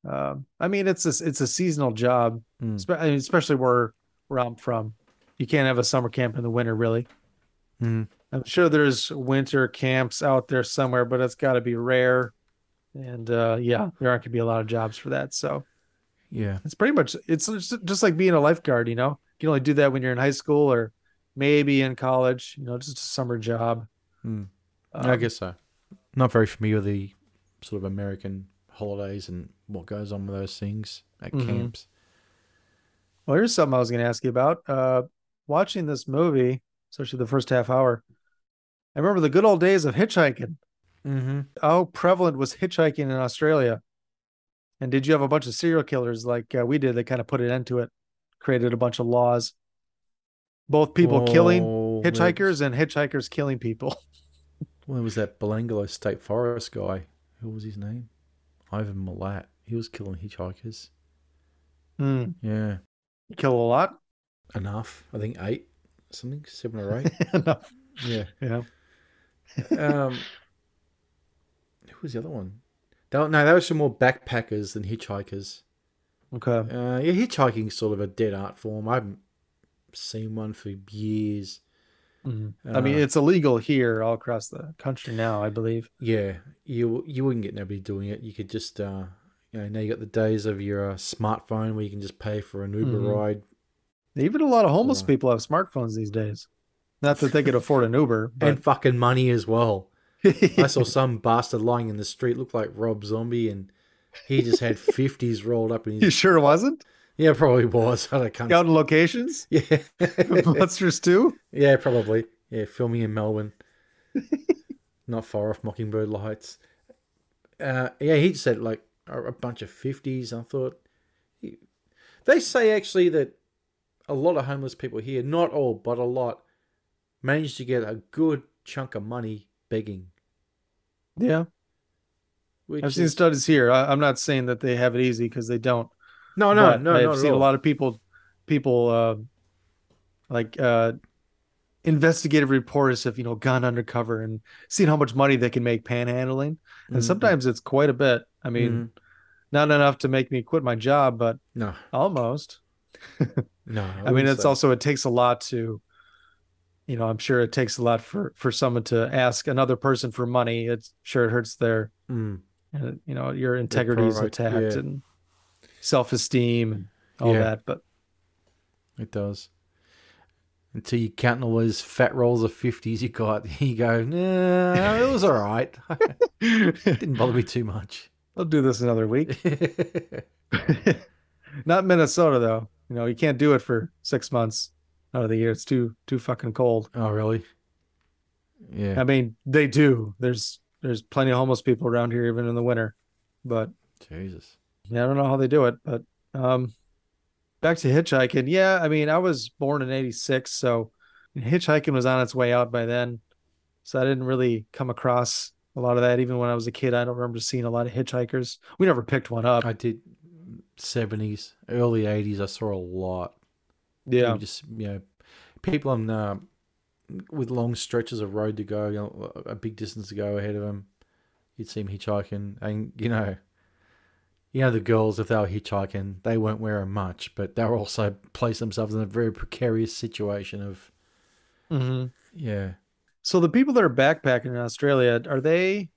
Um, I mean, it's a, it's a seasonal job, Mm. espe- I mean, especially where where I'm from. You can't have a summer camp in the winter, really. Mm. I'm sure there's winter camps out there somewhere, but it's got to be rare. And uh, yeah, there aren't gonna be a lot of jobs for that. So yeah, it's pretty much it's just like being a lifeguard. You know, you can only do that when you're in high school or maybe in college. You know, just a summer job. Mm. I Um, guess so. Not very familiar with the sort of American holidays and what goes on with those things at Mhm. camps. Well, here's something I was going to ask you about. Uh, watching this movie, especially the first half hour, I remember the good old days of hitchhiking. Mm-hmm. How prevalent was hitchhiking in Australia? And did you have a bunch of serial killers like uh, we did that kind of put an end to it, created a bunch of laws? Both people killing Oh, hitchhikers and hitchhikers killing people. Well, there was that Belanglo State Forest guy. Who was his name? Ivan Milat. He was killing hitchhikers. Hmm. Yeah. Kill a lot. Enough. I think eight. Something. Seven or eight. Enough. yeah. Yeah. Um, who was the other one? They were- no, they were some more backpackers than hitchhikers. Okay. Uh, yeah, hitchhiking's sort of a dead art form. I haven't seen one for years. Mhm. I mean, Uh, it's illegal here all across the country now, I believe. Yeah, you you wouldn't get nobody doing it. You could just, uh, you know, now you got the days of your uh, smartphone where you can just pay for an Uber Mhm. ride. Even a lot of homeless people have smartphones these days. Not that they could afford an Uber, but and fucking money as well. I saw some bastard lying in the street, looked like Rob Zombie, and he just had fifties rolled up in his. you sure wasn't? Yeah, probably was. I can't. Out in locations? Yeah, Munsters too? yeah, probably. Yeah, filming in Melbourne, not far off Mockingbird Lights. Uh, yeah, he said like a, a bunch of fifties. I thought he- they say actually that a lot of homeless people here, not all, but a lot, manage to get a good chunk of money begging. Yeah. Which I've seen is- studies here. I, I'm not saying that they have it easy because they don't. No, no, no, I've seen a lot of people, people uh, like uh, investigative reporters have you know gone undercover and seen how much money they can make panhandling, and Mhm. sometimes it's quite a bit. I mean, Mhm. not enough to make me quit my job, but No, almost. no. I, mean, it's also it takes a lot to, you know, I'm sure it takes a lot for for someone to ask another person for money. It's sure it hurts their, Mm. uh, you know, your integrity is attacked yeah. and self esteem and all Yeah. that. But It does. Until you count all those fat rolls of fifties you got, you go, nah, it was all right. Didn't bother me too much. I'll do this another week. Not Minnesota though. You know, you can't do it for six months out of the year. It's too too fucking cold. oh, really? Yeah. I mean, they do. There's there's plenty of homeless people around here even in the winter. But Jesus. yeah, I don't know how they do it. But um back to hitchhiking. Yeah, I mean, I was born in 86, so hitchhiking was on its way out by then. So I didn't really come across a lot of that. Even when I was a kid, I don't remember seeing a lot of hitchhikers. We never picked one up. I did seventies, early eighties. I saw a lot. Yeah. You just you know, people on uh, with long stretches of road to go, you know, a big distance to go ahead of them. You'd see them hitchhiking, and you know, you know the girls if they were hitchhiking, they weren't wearing much, but they were also placed themselves in a very precarious situation of mm-hmm. yeah. So the people that are backpacking in Australia, are they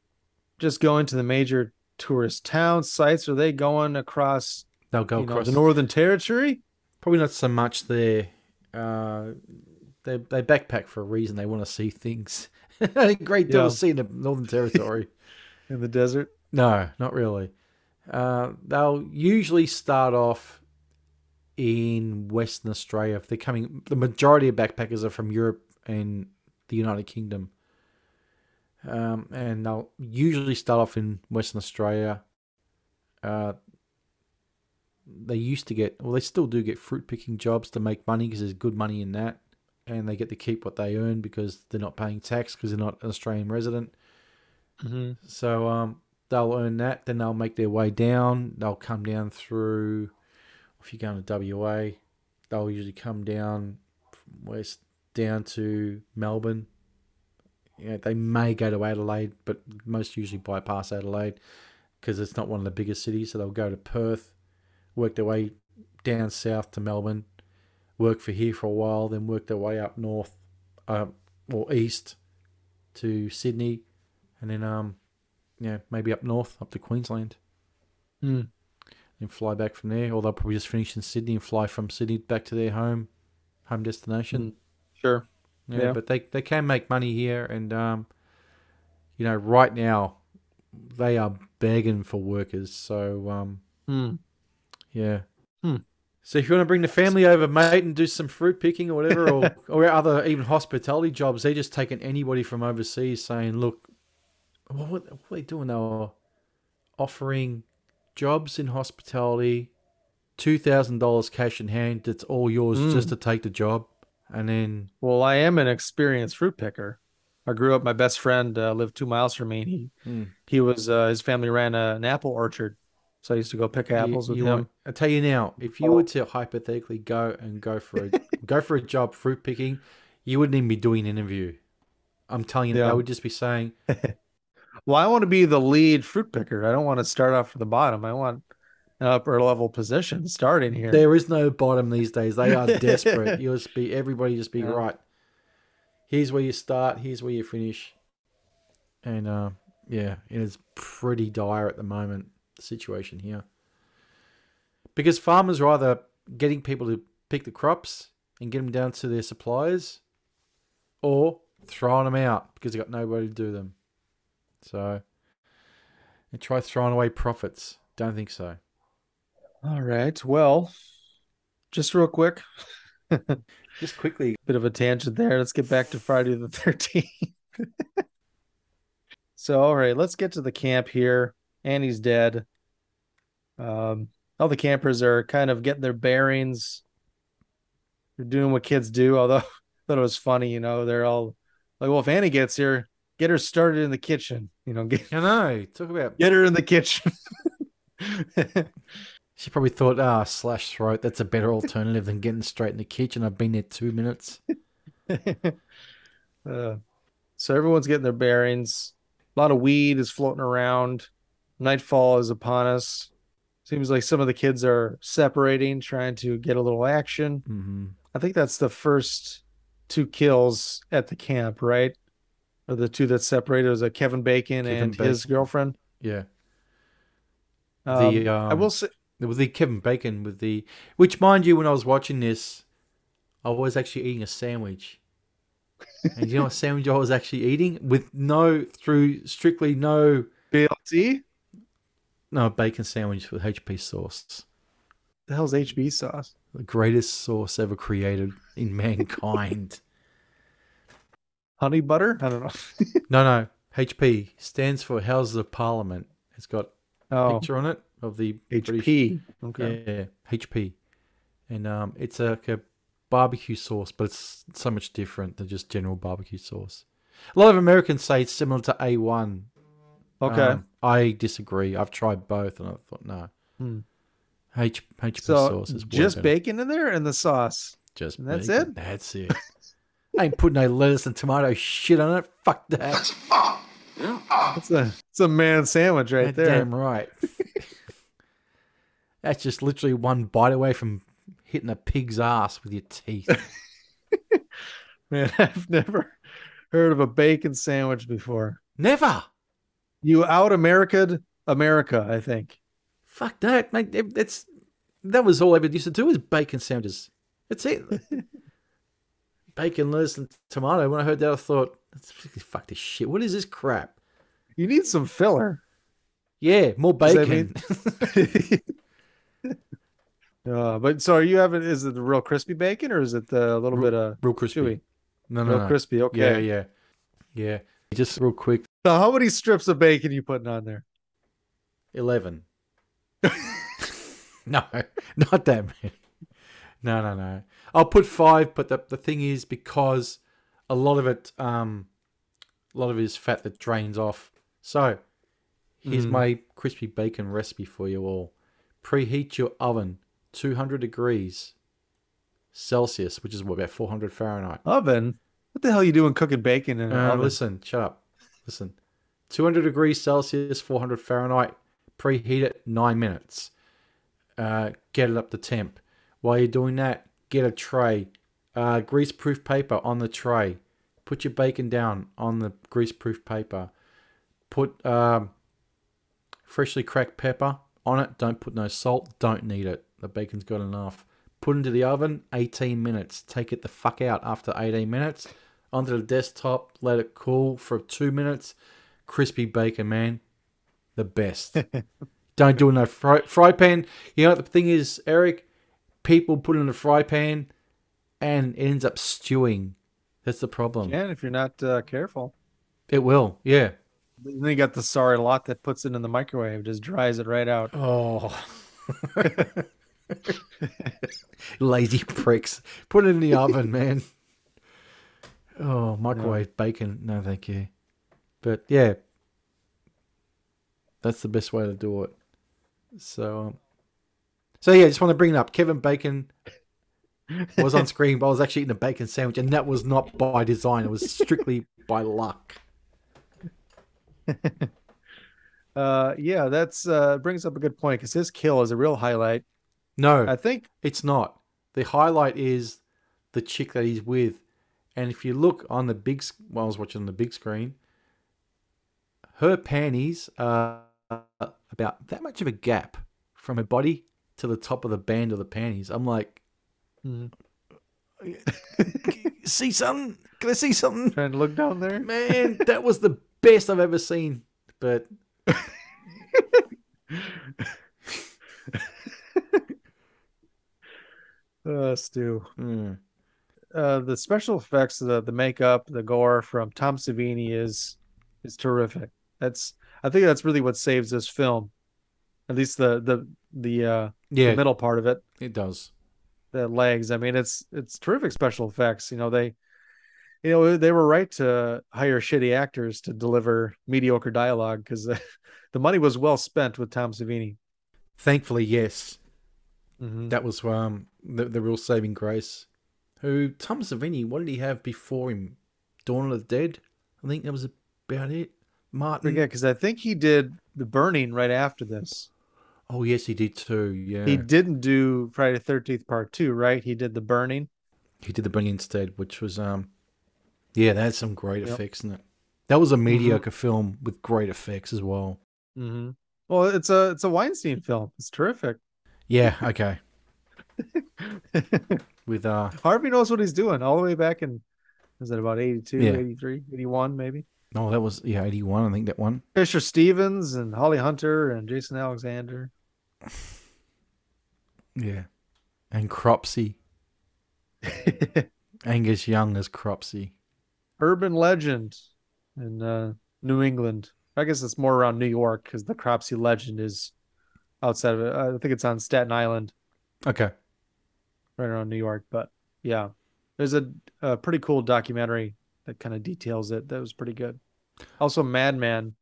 just going to the major tourist town sites? Are they going across, They'll go you know, across the Northern Territory? Probably not so much there. Uh, they they backpack for a reason. They want to see things. a great deal Yeah. to see in the Northern Territory. In the desert? no, not really. Uh, they'll usually start off in Western Australia. If they're coming, the majority of backpackers are from Europe and the United Kingdom. Um, and they'll usually start off in Western Australia. Uh, they used to get, well, they still do get fruit picking jobs to make money because there's good money in that. And they get to keep what they earn because they're not paying tax because they're not an Australian resident. Mm-hmm. So um, they'll earn that. Then they'll make their way down. They'll come down through, if you're going to WA, they'll usually come down from west down to Melbourne. Yeah, they may go to Adelaide, but most usually bypass Adelaide because it's not one of the biggest cities. So they'll go to Perth, work their way down south to Melbourne, worked for here for a while, then worked their way up north, uh, or east to Sydney, and then um, yeah, maybe up north, up to Queensland, Hmm. and fly back from there. Or they'll probably just finish in Sydney and fly from Sydney back to their home, home destination. Sure. Yeah, Yeah. but they they can make money here, and um, you know, right now they are begging for workers. So um, Hmm. Yeah. Hmm. So if you want to bring the family over, mate, and do some fruit picking or whatever, or or other even hospitality jobs, they're just taking anybody from overseas, saying, "Look, what what, are they doing? They were offering jobs in hospitality, two thousand dollars cash in hand. That's all yours, Mm. just to take the job, and then Well, I am an experienced fruit picker. I grew up. My best friend uh, lived two miles from me. And he Hmm. he was uh, his family ran a, an apple orchard, so I used to go pick apples you, with you him. I tell you now, if you were to hypothetically go and go for a go for a job fruit picking, you wouldn't even be doing an interview. I'm telling you, Yeah. they would just be saying, Well, I want to be the lead fruit picker. I don't want to start off from the bottom. I want an upper level position starting here. "There is no bottom these days. They are desperate. You'll just be everybody just be Yeah. right. Here's where you start. Here's where you finish." And uh, yeah, it is pretty dire at the moment. Situation here, because farmers are either getting people to pick the crops and get them down to their suppliers, or throwing them out because they've got nobody to do them. So, and try throwing away profits. Don't think so. All right. Well, just real quick, Just quickly, bit of a tangent there. Let's get back to Friday the 13th. so, all right, let's get to the camp here. Annie's dead. Um, all the campers are kind of getting their bearings. They're doing what kids do, although I thought it was funny, you know, they're all like, well, if Annie gets here, get her started in the kitchen, you know, get, I know. Talk about. get her in the kitchen. She probably thought, ah, slash throat. That's a better alternative than getting straight in the kitchen. I've been there two minutes. uh, so everyone's getting their bearings. A lot of weed is floating around. Nightfall is upon us. Seems like some of the kids are separating, trying to get a little action. Mm-hmm. I think that's the first two kills at the camp, right? Or the two that separated was a Kevin Bacon Kevin and his girlfriend. Yeah. Um, the um, I will say, was the Kevin Bacon with the, which mind you, when I was watching this, I was actually eating a sandwich. and you know what sandwich I was actually eating with no through strictly no BLT. No bacon sandwich with HP sauce, The hell's HB sauce? the greatest sauce ever created in mankind. Honey butter? I don't know. no, no, HP stands for Houses of Parliament. It's got a Oh, picture on it of the British- HP. Okay. Yeah, HP, and um, it's a, like a barbecue sauce, but it's so much different than just general barbecue sauce. A lot of Americans say it's similar to A1. Okay. Um, I disagree. I've tried both, and I thought no. Hmm. H, HP so sauce is way just bacon in there and the sauce. Just and that's bacon. it? That's it. I ain't putting no lettuce and tomato shit on it. Fuck that. It's a it's a man sandwich right That there. Damn right. That's just literally one bite away from hitting a pig's ass with your teeth. Man, I've never heard of a bacon sandwich before. Never. You out America'd America, I think. Fuck that, mate. That- That's that was all I ever used to do was bacon sandwiches. That's it. bacon, lettuce, and tomato. When I heard that, I thought, fuck this shit. What is this crap?" You need some filler. Yeah, more bacon. Uh, but so are you having is it the real crispy bacon or is it the little bit of real crispy. chewy? No, no, Real no. crispy, Okay. Yeah, okay. yeah, yeah. Just real quick, So how many strips of bacon you putting on there? eleven. no, not that many. No, no, no. I'll put five, but the the thing is because a lot of it, um, a lot of it is fat that drains off. So here's Mhm. my crispy bacon recipe for you all. Preheat your oven 200 degrees Celsius, which is what about 400 Fahrenheit. Oven? What the hell are you doing cooking bacon in an Uh, oven? listen, shut up. Listen. 200 degrees Celsius, 400 Fahrenheit. Preheat it nine minutes. Uh, get it up to temp. While you're doing that, get a tray. Uh, grease-proof paper on the tray. Put your bacon down on the grease-proof paper. Put um, freshly cracked pepper on it. Don't put no salt. Don't need it. The bacon's got enough. Put into the oven. 18 minutes. Take it the fuck out after 18 minutes. Onto the desktop. Let it cool for two minutes. Crispy bacon, man. The best. Don't do it in a fry, fry pan. You know what the thing is, Eric? People put it in a fry pan and it ends up stewing. That's the problem. And if you're not uh, careful. It will, yeah. Then you got the sorry lot that puts it in the microwave, just dries it right out. Oh. Lazy pricks. Put it in the oven, man. Oh, microwave bacon. No, thank you. But yeah, that's the best way to do it. So, um, so yeah, I just want to bring it up. Kevin Bacon was on screen, but I was actually eating a bacon sandwich, and that was not by design. It was strictly by luck. Uh, yeah, that's uh brings up a good point because his kill is a real highlight. No, I think It's not. The highlight is the chick that he's with. And if you look on the big, well, I was watching on the big screen, her panties are about that much of a gap from her body to the top of the band of the panties. I'm like, Mhm. see something? Can I see something? trying to look down there. Man, that was the best I've ever seen. But Uh, Stu. mm, Uh, the special effects, the the makeup, the gore from Tom Savini is is terrific. That's I think that's really what saves this film. At least the the the uh yeah, the middle part of it, it does. the legs. I mean, it's it's terrific special effects. You know, they you know they were right to hire shitty actors to deliver mediocre dialogue because the, the money was well spent with Tom Savini. Thankfully, yes. Mhm. That was um the, the real saving grace. Who Tom Savini, what did he have before him? Dawn of the Dead. I think that was about it. Martin. forget because I think he did The Burning right after this. Oh yes, he did too. Yeah, He didn't do Friday the Thirteenth Part Two, right? He did The Burning. He did the Burning instead, which was um, yeah, that had some great Yep. effects in it. That was a mediocre film with great effects as well. Mm-hmm. Well, it's a it's a Weinstein film. It's terrific. Yeah, okay. with uh, Harvey knows what he's doing all the way back in is it about 82, Yeah. 83, 81 maybe? oh, that was yeah, eighty one. I think that one. Fisher Stevens and Holly Hunter and Jason Alexander. Yeah, and Cropsey, Angus Young as Cropsey. Urban legend in uh, New England. I guess it's more around New York because the Cropsey legend is outside of it. I think it's on Staten Island, Okay, right around New York. But yeah, there's a, a pretty cool documentary that kind of details it. That was pretty good. Also, Madman.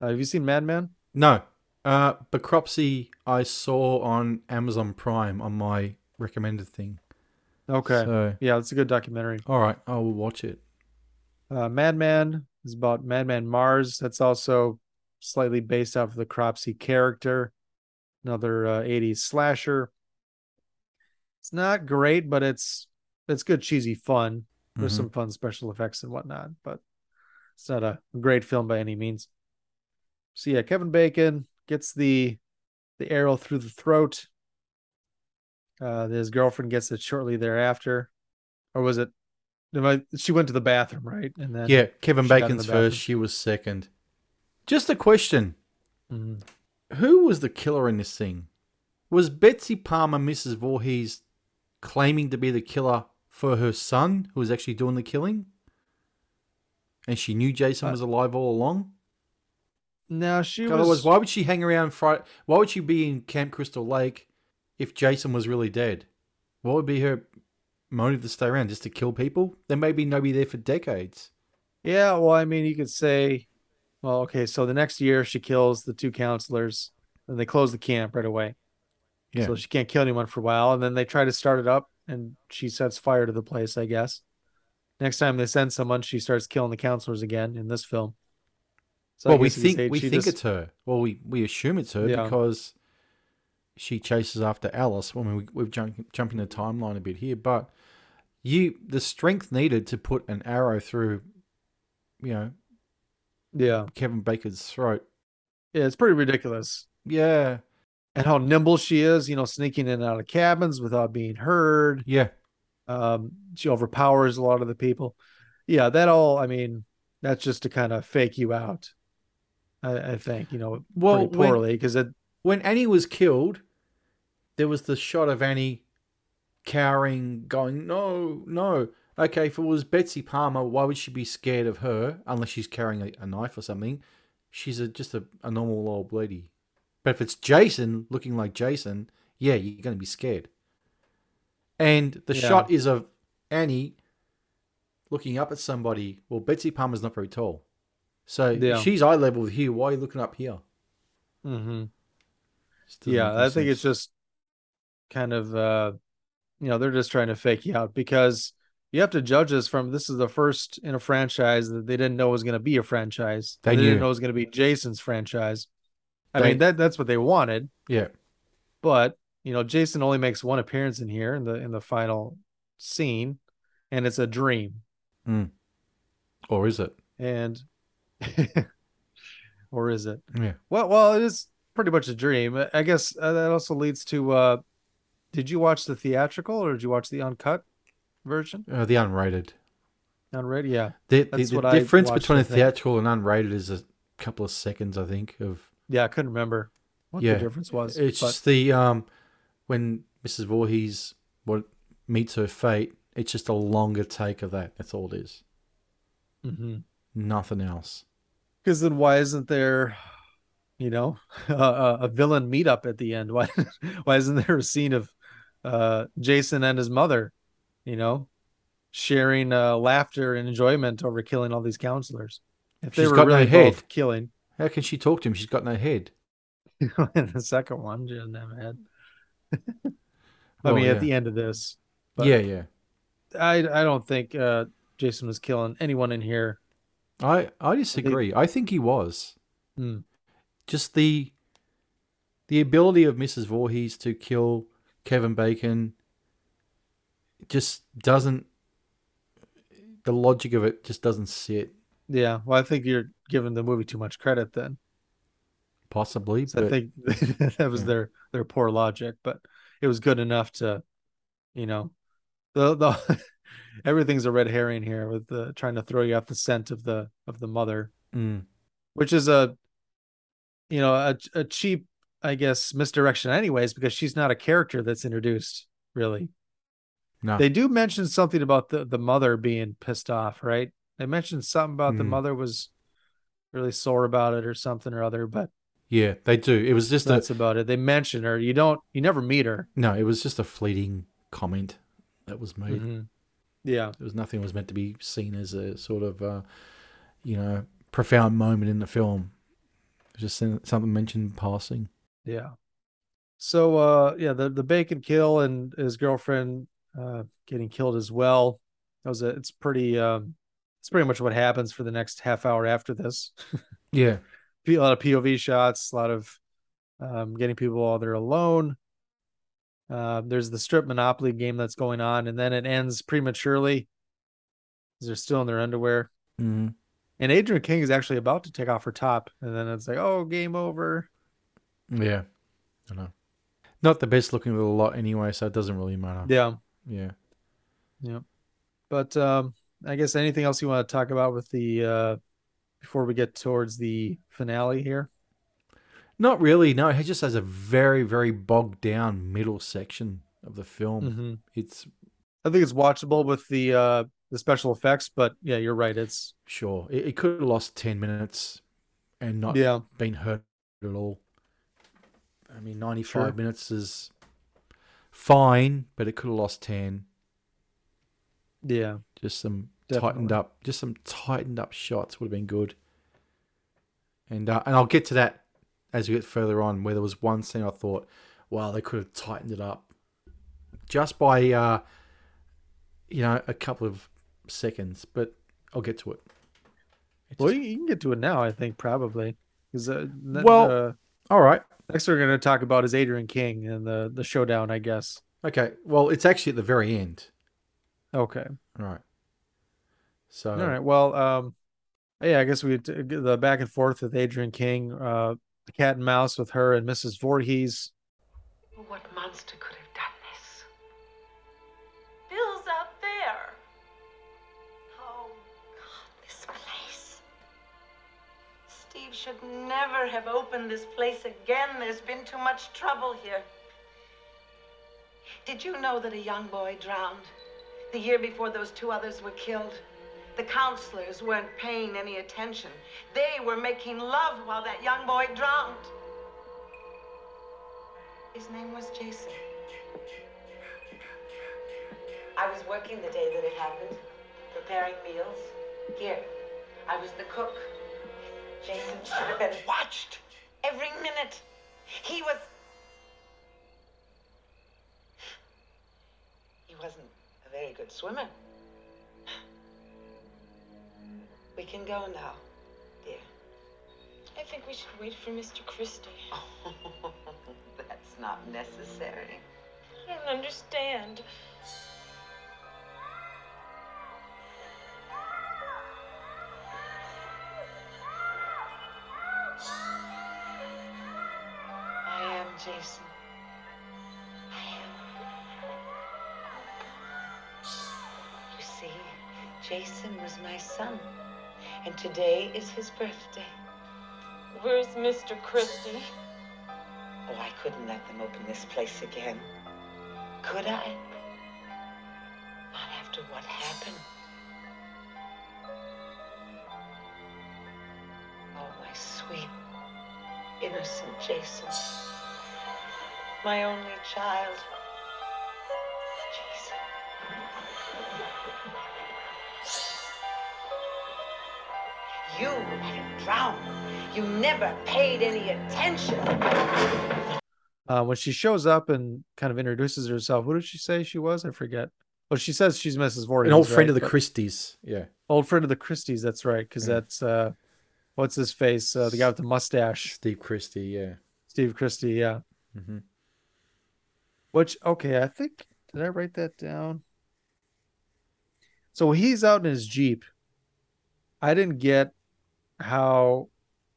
Uh, have you seen Madman? no, uh, but Cropsey I saw on Amazon Prime on my recommended thing. Okay. So, yeah, it's a good documentary. all right, I will watch it. Uh, Madman is about Madman Marz. That's also slightly based off of the Cropsey character. Another uh, 80s slasher. It's not great, but it's it's good cheesy fun. There's Mhm. some fun special effects and whatnot, but it's not a great film by any means. So yeah, Kevin Bacon gets the the arrow through the throat. Uh, his girlfriend gets it shortly thereafter, or was it? She went to the bathroom, right? And then Yeah, Kevin she got in Bacon's first. She was second. Just a question: Mhm. Who was the killer in this thing? Was Betsy Palmer, Mrs. Voorhees, claiming to be the killer for her son, who was actually doing the killing? And she knew Jason Uh, was alive all along. No, she was... Otherwise, why would she hang around Friday? Why would she be in Camp Crystal Lake if Jason was really dead? What would be her motive to stay around? Just to kill people? There may be nobody there for decades. Yeah, well, I mean, you could say, well, okay, so the next year she kills the two counselors, and they close the camp right away. Yeah. So she can't kill anyone for a while, and then they try to start it up, and she sets fire to the place, I guess. Next time they send someone, she starts killing the counselors again in this film. So well, we guess you could think say we think just- it's her. Well, we, we assume it's her Yeah. because she chases after Alice. Well, I mean, we, we've jumped jumping the timeline a bit here, but you the strength needed to put an arrow through, you know, yeah, Kevin Baker's throat. yeah, it's pretty ridiculous. Yeah, And how nimble she is, you know, sneaking in and out of cabins without being heard. yeah, Um, she overpowers a lot of the people. Yeah, that all. I mean, that's just to kind of fake you out. I, I think you know Well, poorly because it. when Annie was killed, there was the shot of Annie cowering, going, "No, no." Okay, if it was Betsy Palmer, why would she be scared of her unless she's carrying a, a knife or something? She's a, just a, a normal old lady. But if it's Jason looking like Jason, yeah, you're going to be scared. And the Yeah. shot is of Annie looking up at somebody. Well, Betsy Palmer's not very tall. So Yeah. she's eye level with you. Why are you looking up here? Mm-hmm. Yeah, I think it's just kind of uh, you know they're just trying to fake you out because you have to judge this from this is the first in a franchise that they didn't know was going to be a franchise. They didn't know it was going to be Jason's franchise. I They- mean that that's what they wanted. Yeah. but you know jason only makes one appearance in here in the in the final scene and it's a dream Or is it? and or is it Yeah. well well it is pretty much a dream I- guess uh, that also leads to uh did you watch the theatrical or did you watch the uncut version Uh, the unrated. unread yeah The, the, the difference watched, between a theatrical and unrated is a couple of seconds, I think. Of yeah i couldn't remember what yeah, the difference was It's but just the um when Mrs. Voorhees what meets her fate. It's just a longer take of that. That's all it is. mhm. Nothing else. Because then why isn't there, you know, a, a villain meetup at the end? Why why isn't there a scene of uh, Jason and his mother, you know, sharing uh, laughter and enjoyment over killing all these counselors? If they She's were no really head. both killing How can she talk to him? She's got no head. the second one, she doesn't have a head. I mean, yeah. at the end of this, yeah, yeah. I I don't think uh, Jason was killing anyone in here. I I disagree. I think he was. Hmm. Just the the ability of Mrs. Voorhees to kill Kevin Bacon just doesn't the logic of it just doesn't sit. Yeah, well, I think you're giving the movie too much credit then. Possibly, So I think that was yeah. their their poor logic, but it was good enough to, you know, the the everything's a red herring here with the trying to throw you off the scent of the of the mother, Mm, which is a, you know, a a cheap, I guess, misdirection, anyways, because she's not a character that's introduced really. no. They do mention something about the the mother being pissed off, right? They mentioned something about the Mm. mother was really sore about it or something or other, but yeah, they do. It was just a about it. They mention her. You don't. You never meet her. no. It was just a fleeting comment that was made. Mhm. Yeah. There was nothing was meant to be seen as a sort of, uh, you know, profound moment in the film. It was just something mentioned in passing. Yeah. So uh yeah, the the bacon kill and his girlfriend uh getting killed as well. That was a it's pretty um it's pretty much what happens for the next half hour after this. Yeah, a lot of POV shots, a lot of um getting people while they're alone. Uh, there's the strip monopoly game that's going on, and then it ends prematurely. 'cause They're still in their underwear. hmm And Adrienne King is actually about to take off her top, and then it's like, oh, game over. yeah. I know. Not the best looking little lot anyway, so it doesn't really matter. Yeah. Yeah. Yeah. But um I guess anything else you want to talk about with the uh before we get towards the finale here? Not really. No, it just has a very, very bogged down middle section of the film. Mm-hmm. It's I think it's watchable with the uh the special effects, but yeah, you're right. It's sure it, it could have lost ten minutes and not yeah, been hurt at all. I mean, ninety-five Sure. minutes is fine, but it could have lost ten. yeah. Just some tightened up, just some tightened up shots would have been good. And uh, and I'll get to that as we get further on, where there was one scene I thought, wow, they could have tightened it up just by uh, you know a couple of seconds, but I'll get to it. It Well, just- you, you can get to it now, I think probably. Because uh, Well- uh, all right, next we're going to talk about is Adrienne King and the the showdown, I guess. okay. Well, it's actually at the very end. Okay. All right. So All right. Well, um, yeah, I guess we the back and forth with Adrienne King, uh, cat and mouse with her and Mrs. Voorhees. What monster could have done this? Bill's out there. Oh, God, this place. Steve should never have opened this place again. There's been too much trouble here. Did you know that a young boy drowned the year before those two others were killed? The counselors weren't paying any attention. They were making love while that young boy drowned. His name was Jason. I was working the day that it happened, preparing meals. Here, I was the cook. Jason should have been watched every minute. He was. He wasn't a very good swimmer. We can go now, dear. I think we should wait for Mr. Christy. Oh, That's not necessary. I don't understand. I am Jason. I am. You see, Jason was my son, and today is his birthday. Where's Mr. Christy? Oh, I couldn't let them open this place again. Could I? Not after what happened. Oh, my sweet, innocent Jason. My only child. You let him drown. You never paid any attention. Uh, when she shows up and kind of introduces herself, who did she say she was? I forget. Well, she says she's Mrs. Voorhees. An old friend right? of the But- Christys. Yeah. Old friend of the Christys. That's right, because Yeah. that's uh, what's his face? Uh, the guy with the mustache, Steve Christy. Yeah. Steve Christy. Yeah. hmm Which okay, I think did I write that down? So he's out in his Jeep. I didn't get how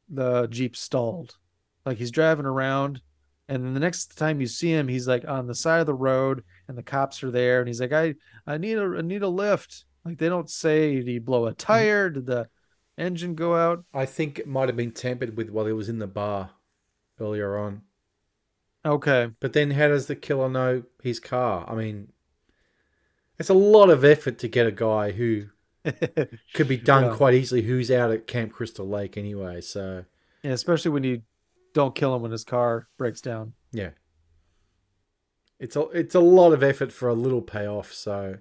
the Jeep stalled. Like he's driving around and then the next time you see him, he's like on the side of the road and the cops are there and he's like, I I need a I need a lift. Like they don't say did he blow a mm-hmm. tire? Did the engine go out? I think it might have been tampered with while he was in the bar earlier on. Okay. But then, how does the killer know his car? I mean, it's a lot of effort to get a guy who could be done Yeah. quite easily, who's out at Camp Crystal Lake anyway. So, Yeah, especially when you don't kill him when his car breaks down. yeah, it's a it's a lot of effort for a little payoff. So,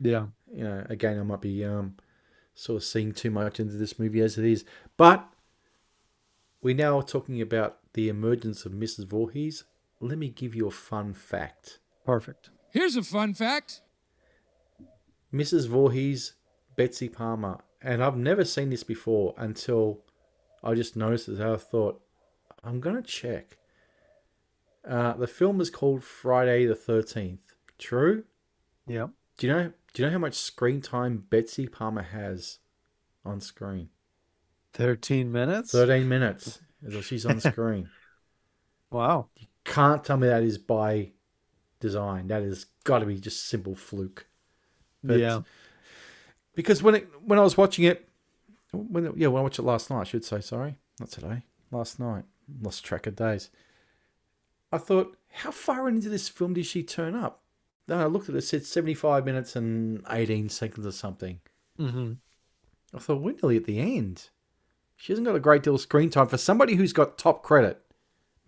Yeah. you know, again, I might be um sort of seeing too much into this movie as it is, but we're now are talking about the emergence of Mrs. Voorhees. Let me give you a fun fact. Perfect. Here's a fun fact. Mrs. Voorhees, Betsy Palmer, and I've never seen this before until I just noticed it. I thought, I'm gonna check. Uh, the film is called Friday the Thirteenth. True. Yeah. Do you know? Do you know how much screen time Betsy Palmer has on screen? 13 minutes? Thirteen minutes. is what she's on screen. Wow. You can't tell me that is by design. That has got to be just simple fluke. But- yeah. Because when it when I was watching it, when it- yeah, when I watched it last night, I should say sorry, not today, last night, lost track of days. I thought, how far into this film did she turn up? Then I looked at it, it said seventy five minutes and eighteen seconds or something. Mm-hmm. I thought we're nearly at the end. She hasn't got a great deal of screen time for somebody who's got top credit,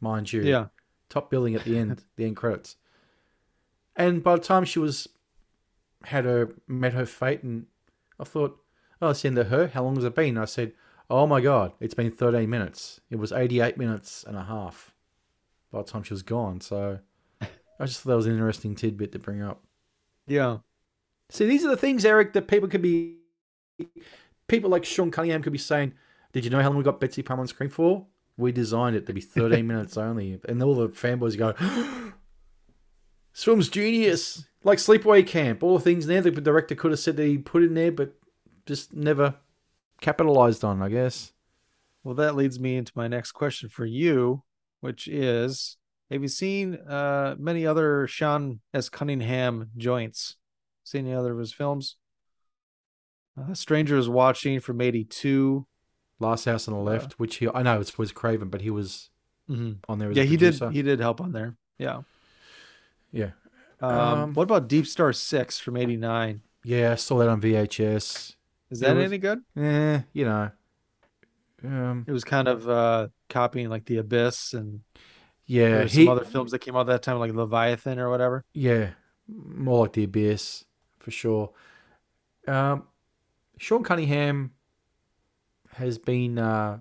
mind you. Yeah. top billing at the end, the end credits. And by the time she was had her met her fate, and I thought, oh, the end of her. How long has it been? I said, oh my god, it's been thirteen minutes. It was eighty-eight minutes and a half by the time she was gone. So I just thought that was an interesting tidbit to bring up. Yeah. See, these are the things, Eric, that people could be. People like Sean Cunningham could be saying, "Did you know how long we got Betsy Palmer on screen for? We designed it to be 13 minutes only." And all the fanboys go, oh, "This film's genius!" Like Sleepaway Camp, all the things there the director could have said that he put in there, but just never capitalized on. I guess. Well, that leads me into my next question for you, which is Have you seen uh, many other Sean S. Cunningham joints? Seen any other of his films? Uh, Stranger is Watching from 82. Last House on the Left, which he I know it was Craven, but he was Mhm. on there. As Yeah, a he did. He did help on there. Yeah. Yeah. Um, Um, what about Deep Star Six from '89? Yeah, I saw that on VHS. Is that was- any good? Eh, you know. Um, It was kind of uh, copying like The Abyss and yeah, there he, some other films that came out that time, like Leviathan or whatever. yeah, more like the Abyss for sure. Um, Sean Cunningham has been uh,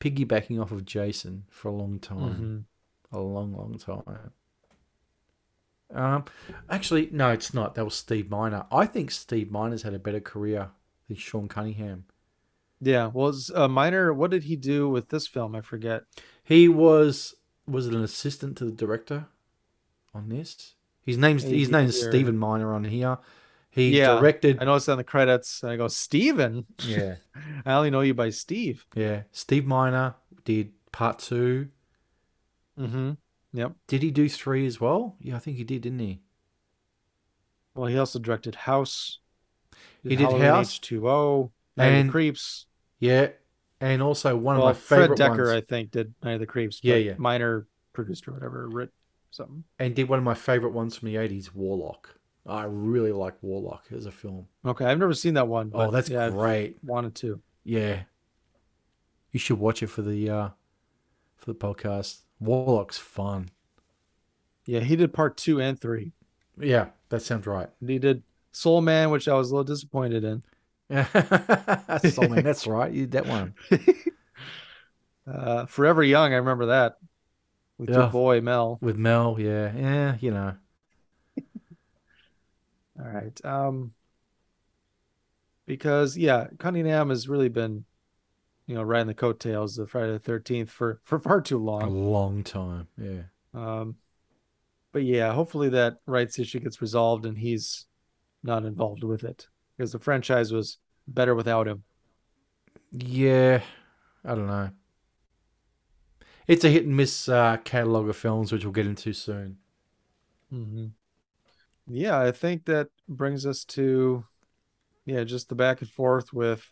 piggybacking off of Jason for a long time, Mhm. a long, long time. Um, actually, no, it's not. That was Steve Miner. I think Steve Miner's had a better career than Sean Cunningham. Yeah. Was uh, Miner? What did he do with this film? I forget. He was was it an assistant to the director on this? His name's his name's Stephen Miner on here. He yeah, directed I noticed on the credits. And I go, Steven. Yeah. I only know you by Steve. Yeah. Steve Miner did part two. Mm-hmm. Yep. Did he do three as well? Yeah, I think he did, didn't he? Well, he also directed House. He did Halloween House. H2O. Night of And- the Creeps. Yeah. And also one well, of my Fred favorite Dekker, ones. I think, did Night of the Creeps. Yeah, yeah. Miner produced or whatever, writ something. And did one of my favorite ones from the eighties, Warlock. I really like Warlock as a film. Okay, I've never seen that one. Oh, that's yeah, great. Wanted to. Yeah. You should watch it for the uh for the podcast. Warlock's fun. Yeah, he did part two and three. Yeah, that sounds right. And he did Soul Man, which I was a little disappointed in. Soul Man, that's right. You did that one. Uh, Forever Young, I remember that with Yeah. your boy Mel. With Mel, yeah. Yeah, you know. All right. Um because yeah, Cunningham has really been, you know, riding the coattails of Friday the thirteenth for for far too long. A long. time. Yeah. Um but yeah, hopefully that rights issue gets resolved and he's not involved with it. Because the franchise was better without him. Yeah. I don't know. It's a hit and miss uh, catalog of films, which we'll get into soon. Mm-hmm. Yeah, I think that brings us to, yeah, just the back and forth with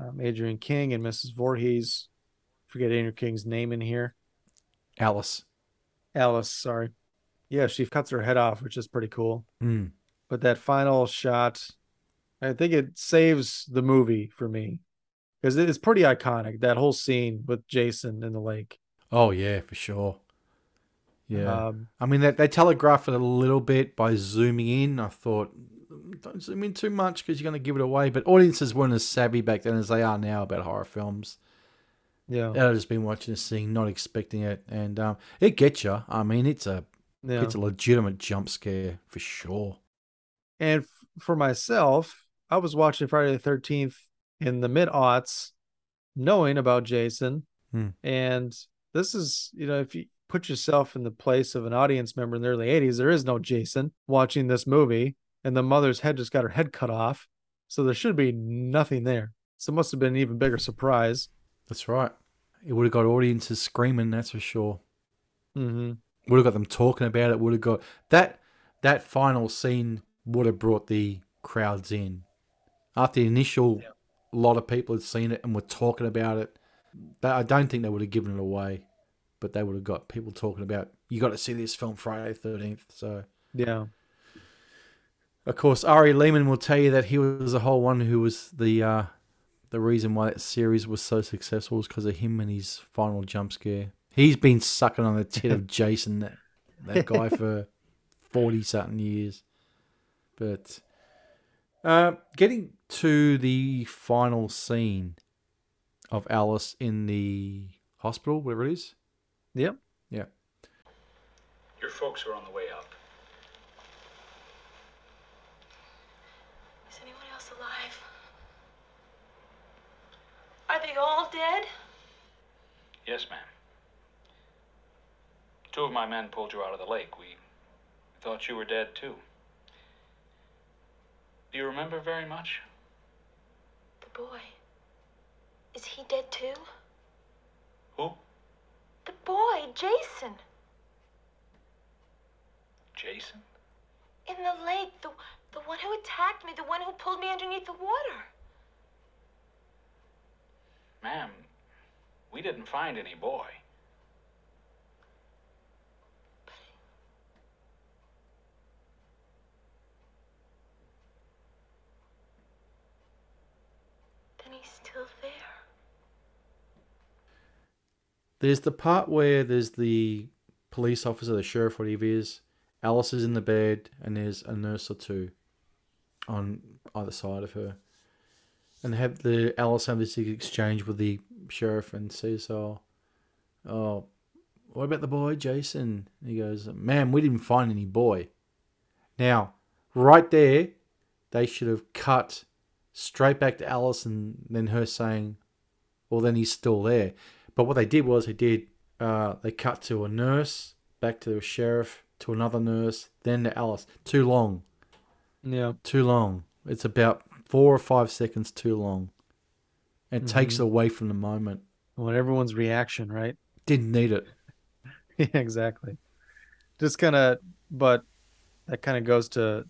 um, Adrienne King and Mrs. Voorhees. Forget Adrienne King's name in here. Alice. Alice, sorry. Yeah, she cuts her head off, which is pretty cool. Mm. But that final shot, I think it saves the movie for me because it is pretty iconic. That whole scene with Jason in the lake. Oh yeah, for sure. Yeah. Um, I mean, they, they telegraph it a little bit by zooming in. I thought, "Mm, don't zoom in too much because you're going to give it away. But audiences weren't as savvy back then as they are now about horror films. yeah, They've just been watching this thing, not expecting it, and um, it gets you. I mean, it's a yeah. it's a legitimate jump scare for sure. And f- for myself, I was watching Friday the Thirteenth in the mid aughts, knowing about Jason, Hmm. and this is you know if you put yourself in the place of an audience member in the early '80s, there is no Jason watching this movie, and the mother's head just got her head cut off, so there should be nothing there. So it must have been an even bigger surprise. That's right. It would have got audiences screaming. That's for sure. Mm-hmm. Would have got them talking about it. Would have got that that final scene would have brought the crowds in. After the initial lot of people had seen it and were talking about it, I don't think they would have given it away, but they would have got people talking about. You got to see this film Friday Thirteenth. So Yeah, of course, Ari Lehman will tell you that he was the whole one who was the uh, the reason why that series was so successful was because of him and his final jump scare. He's been sucking on the tit of Jason, that, that guy, for forty something years. But uh, getting to the final scene of Alice in the hospital, whatever it is. yep. Yeah. Your folks are on the way up. Is anyone else alive? Are they all dead? Yes, ma'am. Two of my men pulled you out of the lake. We thought you were dead, too. Do you remember very much? The boy. Is he dead too? Who? The boy, Jason. Jason? In the lake, the the one who attacked me, the one who pulled me underneath the water. Ma'am, we didn't find any boy. Then he's still there. There's the part where there's the police officer, the sheriff, whatever he is. Alice is in the bed, and there's a nurse or two on either side of her. And have the Alice have this exchange with the sheriff and says, "Oh, oh, what about the boy, Jason?" And he goes, "Man, we didn't find any boy." Now, right there, they should have cut straight back to Alice and then her saying, "Well, then he's still there." But what they did was they did uh, they cut to a nurse, back to a sheriff, to another nurse, then to Alice. Too long. Yeah. Too long. It's about four or five seconds too long. It takes Mhm. away from the moment. Well, everyone's reaction, right? Didn't need it. yeah, exactly. Just kind of, but that kind of goes to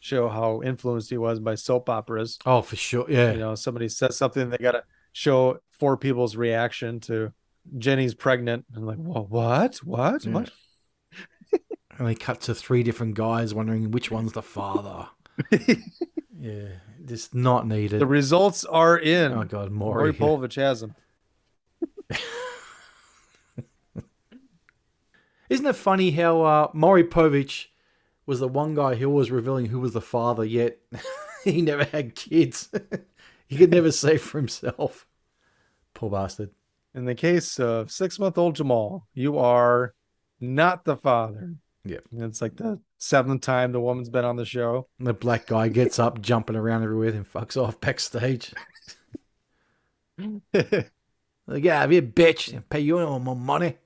show how influenced he was by soap operas. Oh, for sure. Yeah. You know, somebody says something, they got to show four people's reaction to Jenny's pregnant. And like, Whoa, what? What? Yeah. What? And they cut to three different guys wondering which one's the father. yeah. Just not needed. The results are in. Oh, God, Maury Maury. Povich has them. Isn't it funny how uh, Maury Povich was the one guy who was revealing who was the father, yet he never had kids. he could never say for himself. Poor bastard. In the case of six month old Jamal, you are not the father. Yep. It's like the seventh time the woman's been on the show. And The black guy gets up, jumping around everywhere, and fucks off backstage. like, yeah, be a bitch and pay you all more money.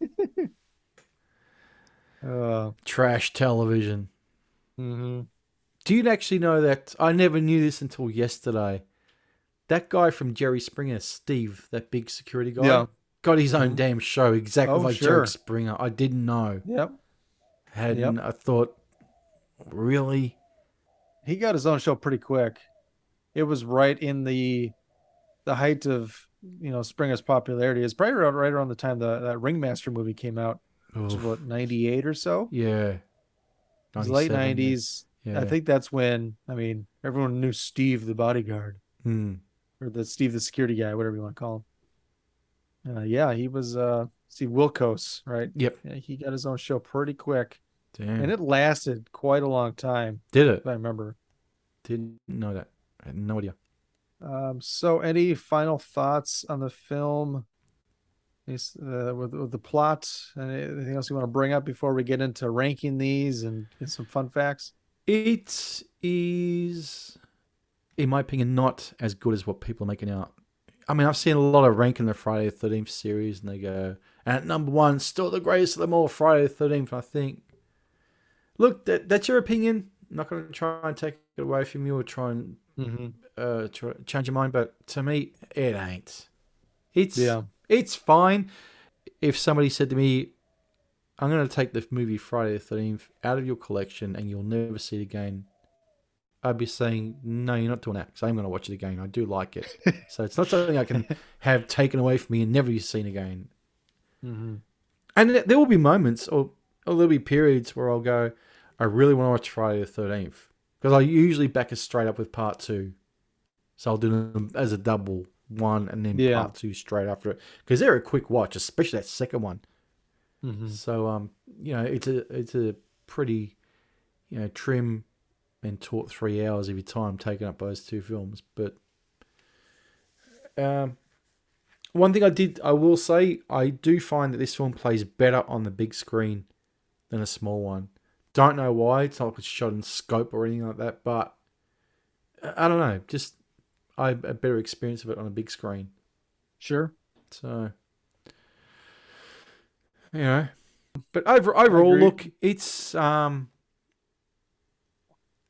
Uh, Trash television. hmm Do you actually know that? I never knew this until yesterday. That guy from Jerry Springer, Steve, that big security guy, Yeah. got his own damn show exactly Oh, like sure. Jerry Springer. I didn't know. Yep. Hadn't I thought, really? He got his own show pretty quick. It was right in the the height of you know Springer's popularity. It's probably around, right around the time the that Ringmaster movie came out. Which was what ninety eight or so. Yeah. Late 97, yeah. nineties. I think that's when I mean everyone knew Steve the bodyguard Hmm. or the Steve the security guy, whatever you want to call him. Uh, yeah, he was uh Steve Wilkos, right? Yep. Yeah, he got his own show pretty quick, Damn. and it lasted quite a long time. Did it? I remember. Didn't know that. I had no idea. Um, so any final thoughts on the film? Is, Uh, with, with the plot? Anything else you want to bring up before we get into ranking these and get some fun facts? It is, in my opinion, not as good as what people are making out. I mean, I've seen a lot of ranking the Friday the Thirteenth series, and they go, and at number one, still the greatest of them all, Friday the Thirteenth. I think. Look, that that's your opinion. I'm not going to try and take it away from you or try and Mm-hmm. uh, try, change your mind, but to me, it ain't. It's Yeah. it's fine. If somebody said to me, "I'm going to take the movie Friday the Thirteenth out of your collection and you'll never see it again," I'd be saying, "No, you're not doing that because I'm going to watch it again. I do like it, so it's not something I can have taken away from me and never be seen again." Mm-hmm. And there- will be moments, or there'll be periods where I'll go, I really want to watch Friday the 13th. Because I usually back it straight up with part two. So I'll do them as a double one and then Yeah. part two straight after it. Because they're a quick watch, especially that second one. Mm-hmm. So, um, you know, it's a, it's a pretty, you know, trim and taut three hours of your time taken up by those two films. But, um, one thing I did, I will say, I do find that this film plays better on the big screen than a small one. Don't know why. It's not like it's shot in scope or anything like that, but I I don't know. Just I a better experience of it on a big screen. Sure. So, you know, but over overall, look, it's um,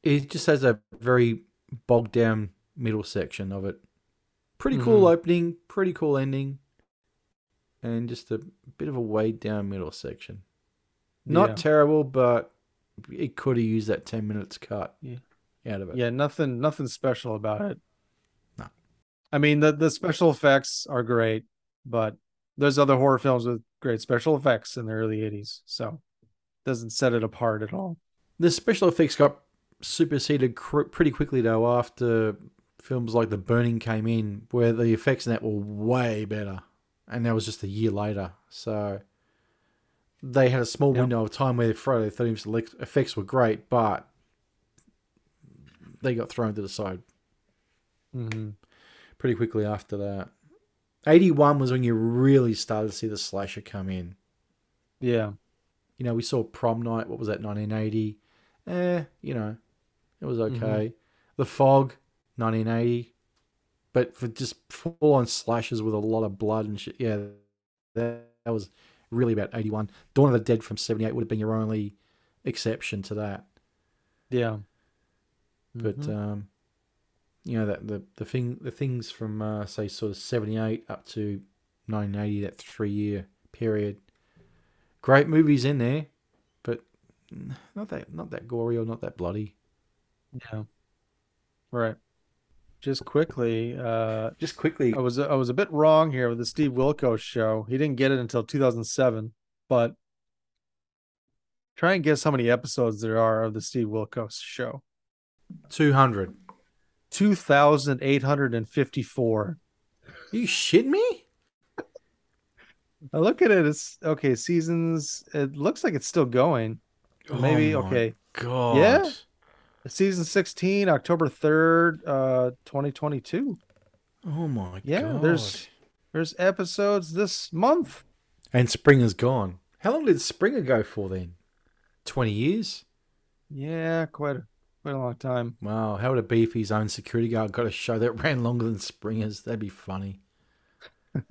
it just has a very bogged down middle section of it. Pretty cool Mhm. opening, pretty cool ending, and just a bit of a weighed down middle section. Not Yeah. terrible, but it could have used that ten minutes cut Yeah. out of it. Yeah, nothing nothing special about it. No. I mean the the special effects are great, but there's other horror films with great special effects in the early 80s, so doesn't set it apart at all. The special effects got superseded cr- pretty quickly though after films like The Burning came in, where the effects in that were way better, and that was just a year later. So they had a small Yep. window of time where Friday the Thirteenth effects were great, but they got thrown to the side Mm-hmm. pretty quickly after that. Eighty one was when you really started to see the slasher come in. Yeah. You know, we saw Prom Night. What was that? 1980. Eh, you know, it was okay. The Fog, 1980. But for just full on slashes with a lot of blood and shit, yeah, that, that was really about 81. Dawn of the Dead from 78 would have been your only exception to that. Yeah. But Mhm. um, you know that the the thing the things from uh, say sort of 78 up to 1980, that three year period. Great movies in there, but not that not that gory or not that bloody. Yeah. Right. Just quickly, uh Just quickly, I was I was a bit wrong here with the Steve Wilkos show. He didn't get it until 2007, but try and guess how many episodes there are of the Steve Wilkos show. 200. 2,854. you shit me? I look at it. It's okay. Seasons. It looks like it's still going. Maybe Oh okay. God. Yeah. Season 16, October 3rd, uh, 2022. Oh my Yeah, god. there's there's episodes this month. and Springer's gone. How long did Springer go for then? 20 years. Yeah, quite a, quite a long time. Wow, how would it be if his own security guard got a show that ran longer than Springer's? That'd be funny.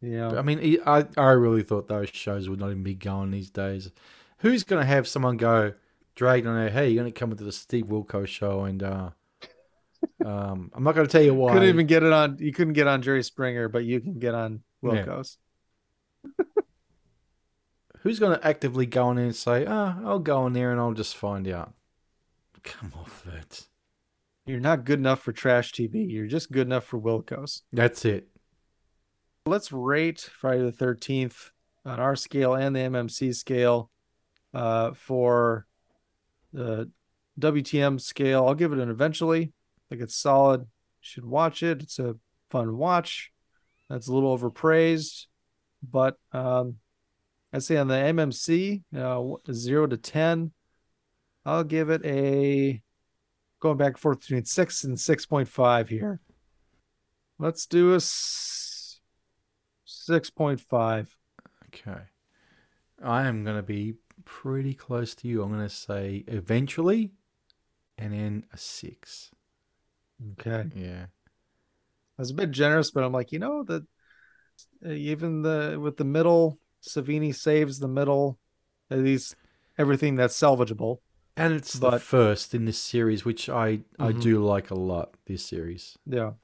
Yeah. But, I mean, I, I really thought those shows would not even be going these days. Who's going to have someone go, dragged on there, hey, you're going to come into the Steve Wilkos show and uh, um, I'm not going to tell you why. Couldn't even get it on. You couldn't get on Jerry Springer, but you can get on Yeah. Who's going to actively go in there and say, oh, I'll go in there and I'll just find out? Come off it. You're not good enough for trash TV. You're just good enough for Wilkos. That's it. Let's rate Friday the Thirteenth on our scale and the MMC scale. Uh, for the WTM scale, I'll give it an eventually. I think it's solid. You should watch it. It's a fun watch. That's a little overpraised, but um, I'd say on the MMC, uh, zero to ten, I'll give it a going back and forth between six and six point five here. Let's do a s- six point five. Okay. I am going to be pretty close to you. I'm going to say eventually and then a six. Okay, Yeah. I was a bit generous, but I'm like, you know that uh, even the with the middle, Savini saves the middle, at least everything that's salvageable. And it's the first in this series, which I, I Mhm. do like a lot, this series. Yeah,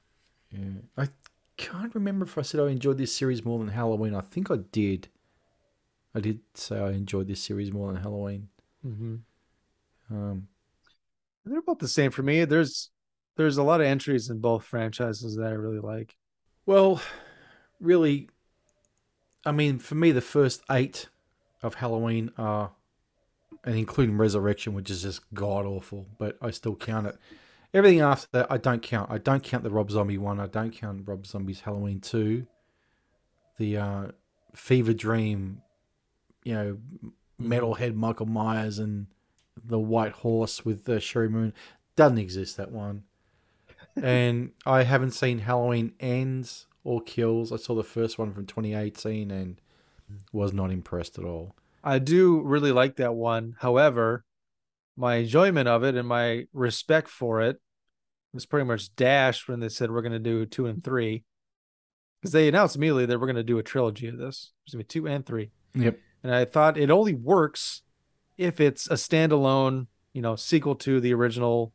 Yeah. I can't remember if I said I enjoyed this series more than Halloween. I think I did. I did say I enjoyed this series more than Halloween. mm-hmm. Um, they're about the same for me. There's there's a lot of entries in both franchises that I really like. well, really, I mean, for me, the first eight of Halloween are, and including Resurrection, which is just god awful, but I still count it. Everything after that, I don't count. I don't count the Rob Zombie one. I don't count Rob Zombie's Halloween two. The uh, Fever Dream, you know, metalhead Michael Myers and the White Horse with uh, Sheri Moon doesn't exist. That one, and I haven't seen Halloween Ends or Kills. I saw the first one from 2018 and was not impressed at all. I do really like that one. However, my enjoyment of it and my respect for it was pretty much dashed when they said we're going to do two and three. Because they announced immediately that we're going to do a trilogy of this. There's going to be two and three. Yep. And I thought it only works if it's a standalone, you know, sequel to the original,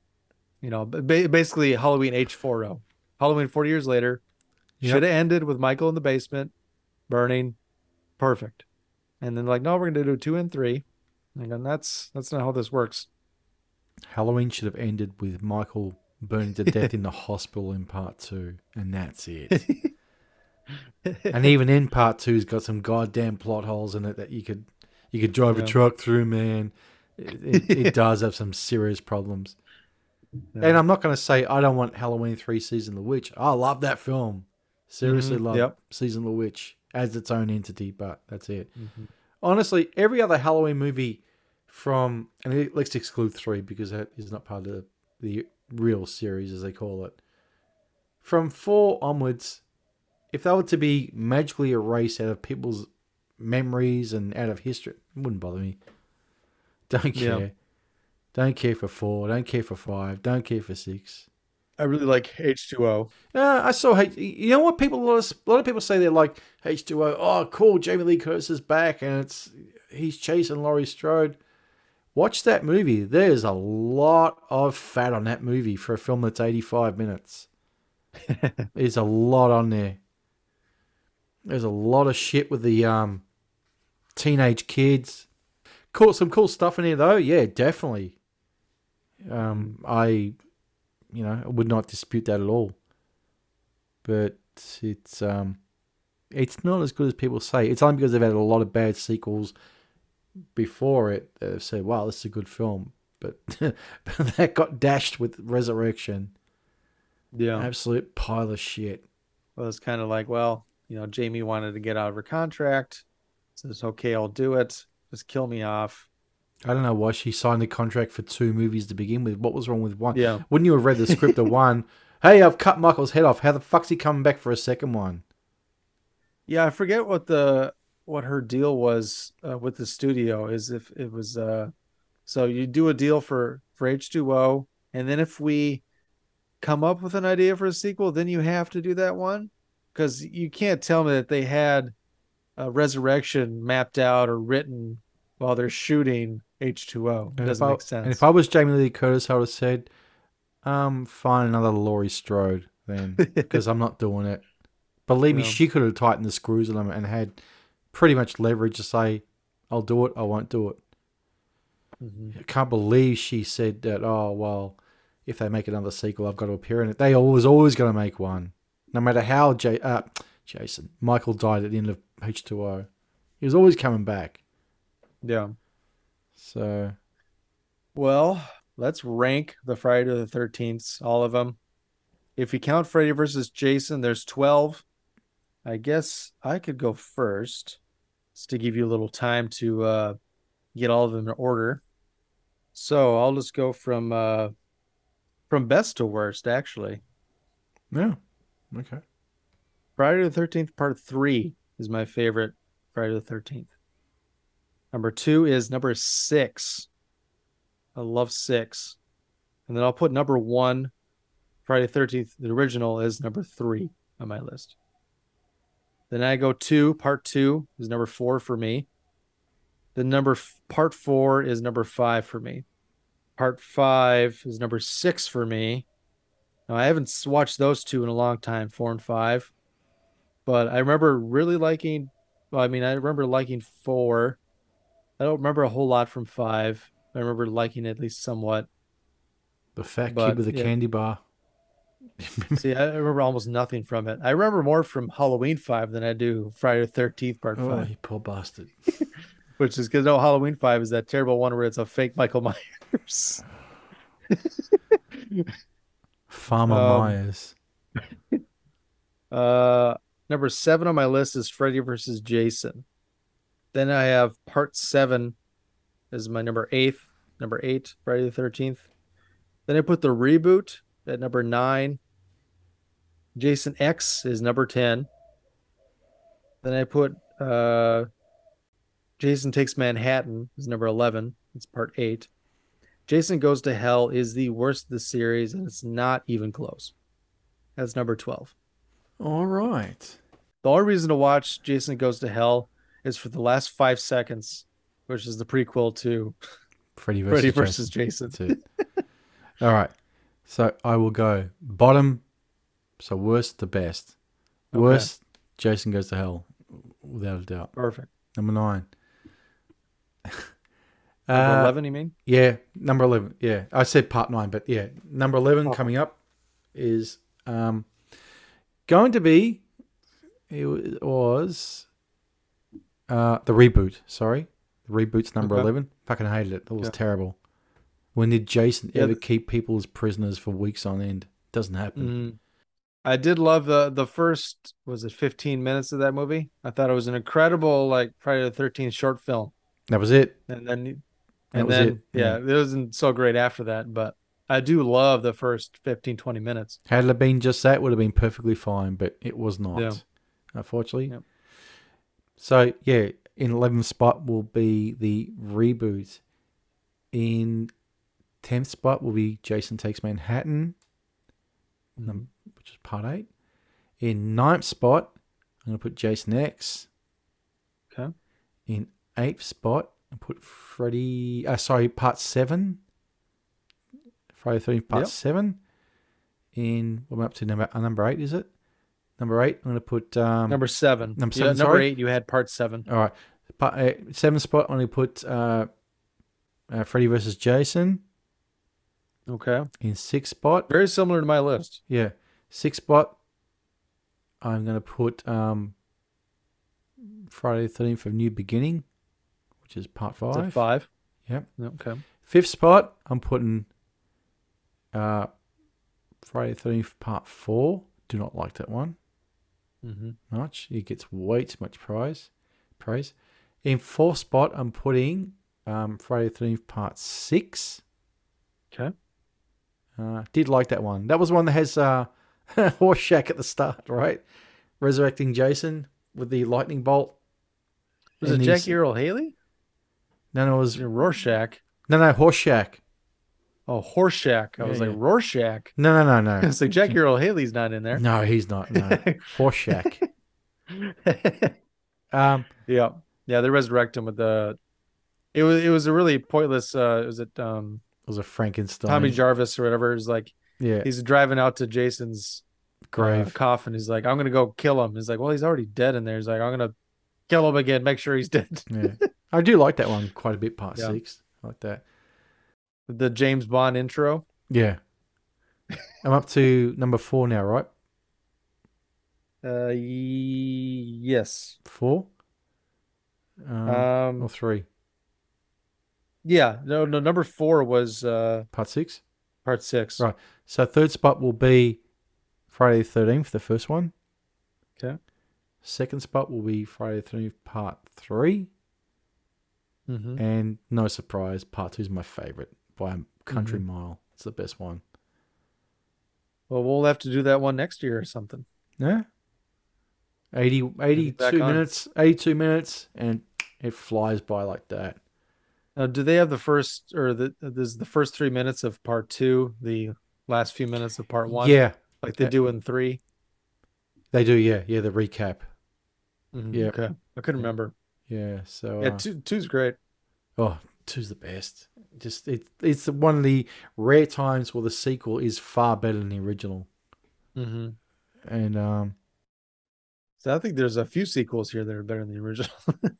you know, ba- basically Halloween H40. Halloween 40 years later. Yep. Should have ended with Michael in the basement burning. Perfect. And then like, no, we're gonna do two and three. And then that's that's not how this works. Halloween should have ended with Michael burning to death in the hospital in part two, and that's it. and even in part two's got some goddamn plot holes in it that you could you could drive Yeah. a truck through, man. It, it, it does have some serious problems. Yeah. And I'm not going to say I don't want Halloween 3 Season of the Witch. I love that film. Seriously Mhm, love yep. Season of the Witch as its own entity, but that's it. Mhm. Honestly, every other Halloween movie from, and it- let's exclude 3 because that is not part of the, the real series as they call it. From 4 onwards, if they were to be magically erased out of people's memories and out of history, it wouldn't bother me. Don't Yeah. care. Don't care for four. Don't care for five. Don't care for six. I really like H2O. Uh, I saw. H- You know what? People a lot, of, a lot of people say they're like H two O. Oh, cool! Jamie Lee Curtis is back, and it's he's chasing Laurie Strode. Watch that movie. There's a lot of fat on that movie for a film that's eighty five minutes. There's a lot on there. There's a lot of shit with the um teenage kids. Cool, some cool stuff in here though. Yeah, definitely. Um, I, you know, would not dispute that at all. But it's um, it's not as good as people say. It's only because they've had a lot of bad sequels before it that have said, "Wow, this is a good film." But that got dashed with Resurrection. Yeah. Absolute pile of shit. Well, it's kind of like, well, you know, Jamie wanted to get out of her contract. Says, okay, I'll do it. Just kill me off. I don't know why she signed the contract for two movies to begin with. What was wrong with one? Yeah. Wouldn't you have read the script of one? Hey, I've cut Michael's head off. How the fuck's he coming back for a second one? Yeah, I forget what the what her deal was uh, with the studio is if it was uh so you do a deal for for H2O and then if we come up with an idea for a sequel then you have to do that one cuz you can't tell me that they had a resurrection mapped out or written while they're shooting H2O. It And doesn't I- make sense. And if I was Jamie Lee Curtis, I would have said, um, find another Laurie Strode then, because I'm not doing it. Believe me, she could have tightened the screws on them and had pretty much leverage to say, I'll do it, I won't do it. Mhm. I can't believe she said that, oh, well, if they make another sequel, I've got to appear in it. They always, always going to make one. No matter how J- uh, Jason, Michael died at the end of H2O. He was always coming back. Yeah. So, Well, let's rank the Friday the 13th, all of them. If you count Freddy versus Jason, there's 12. I guess I could go first just to give you a little time to uh, get all of them in order. So I'll just go from uh, from best to worst, actually. yeah. Okay. Friday the 13th, part three is my favorite Friday the 13th. Number two is number six. I love six. And then I'll put number one, Friday the 13th, the original, is number three on my list. Then I go two, part two is number four for me. The number f- part four is number five for me. Part five is number six for me. Now, I haven't watched those two in a long time, four and five, but I remember really liking. Well, I mean, I remember liking four. I don't remember a whole lot from five. I remember liking it at least somewhat. The fat But, kid with the yeah. candy bar. See, I remember almost nothing from it. I remember more from Halloween five than I do Friday the Thirteenth Part Oh, five, you poor bastard. which is because no Halloween five is that terrible one where it's a fake Michael Myers. Farmer Um, Myers. Uh, number seven on my list is Freddy versus Jason. Then I have part seven as my number eight. Number eight, Friday the Thirteenth. Then I put the reboot at number nine. Jason X is number ten. Then I put uh, Jason Takes Manhattan is number eleven. It's part eight. Jason Goes to Hell is the worst of the series, and it's not even close. That's number twelve. All right. The only reason to watch Jason Goes to Hell is for the last five seconds, which is the prequel to Freddy versus, Freddy versus Jason. All right. So I will go bottom. So worst to best. Okay. Worst, Jason goes to hell, without a doubt. Perfect. Number nine. Number Uh, 11, you mean? Yeah, number eleven. Yeah, I said part nine, but yeah, number eleven Oh. coming up is um going to be it was uh the reboot. Sorry, the reboot's number Okay. eleven. Fucking hated it. That was Yeah. terrible. When did Jason Yeah, ever keep people as prisoners for weeks on end? Doesn't happen. Mm. I did love the the first was it 15 minutes of that movie. I thought it was an incredible like Friday the 13th short film, That was it. and then and then it, yeah, it wasn't so great after that. But I do love the first 15 20 minutes. Had it been just that, would have been perfectly fine, but it was not. Yeah. Unfortunately. Yep. So yeah, in eleventh spot will be the reboot. In tenth spot will be Jason Takes Manhattan, num- mm-hmm. which is part eight. In ninth spot, I'm gonna put Jason X. Okay. In eighth spot, I put Freddy. Uh, sorry, part seven. Friday Thirteenth, part Yep. seven. In what am I up to number uh, number eight? Is it number eight? I'm gonna put um, Number seven. Number Yeah, seven. number eight. You had part seven. All right, part uh, seventh spot. I'm gonna put uh, uh, Freddy versus Jason. Okay. In sixth spot, Very similar to my list. yeah, sixth spot. I'm gonna put um, Friday the Thirteenth of New Beginning, which is part five. five. Yep. Okay. Fifth spot, I'm putting uh, Friday the Thirteenth Part Four. Do not like that one hmm much. It gets way too much prize praise. In fourth spot, I'm putting um, Friday the Thirteenth Part Six. Okay. Uh, did like that one. That was one that has uh, Horshack at the start, right? Resurrecting Jason with the lightning bolt. Was And it Jackie Earle Haley? No, no, it was Rorschach. no, no, Horshack. Oh, Horshack. I was Yeah, like yeah. Rorschach. No, no, no, no. It's like Jackie Earle Haley's not in there. No, he's not. No, Horshack. Um, yeah, yeah. They resurrect him with the. It was it was a really pointless. uh Was it um it was a Frankenstein. Tommy Jarvis or whatever? Is like Yeah, he's driving out to Jason's uh, grave. coffin. He's like, I'm gonna go kill him. He's like, well, he's already dead in there. He's like, I'm gonna kill him again. Make sure he's dead. Yeah, I do like that one quite a bit. Part Yeah. six, I like that. the James Bond intro. Yeah, I'm up to number four now, right? Uh, ye- yes. Four. Um, Um, or three. yeah. No, no. Number four was uh Part six. part six. Right. So third spot will be Friday the Thirteenth, the first one. Second spot will be Friday the Thirteenth, Part 3 Mm-hmm. and no surprise, Part Two is my favorite by a country Mm-hmm. mile. It's the best one. Well, we'll have to do that one next year or something. Yeah. 80, back 82 on. minutes, 82 minutes, and it flies by like that. Now, do they have the first or the there's the first three minutes of part two, the last few minutes of part one? Yeah, like they do in 3 they do. Yeah, yeah, the recap. Mhm, Yeah. Okay. I couldn't remember. Yeah, so Yeah, uh, two two's great. oh, two's the best. Just it, it's one of the rare times where the sequel is far better than the original. Mm-hmm. And um, So I think there's a few sequels here that are better than the original.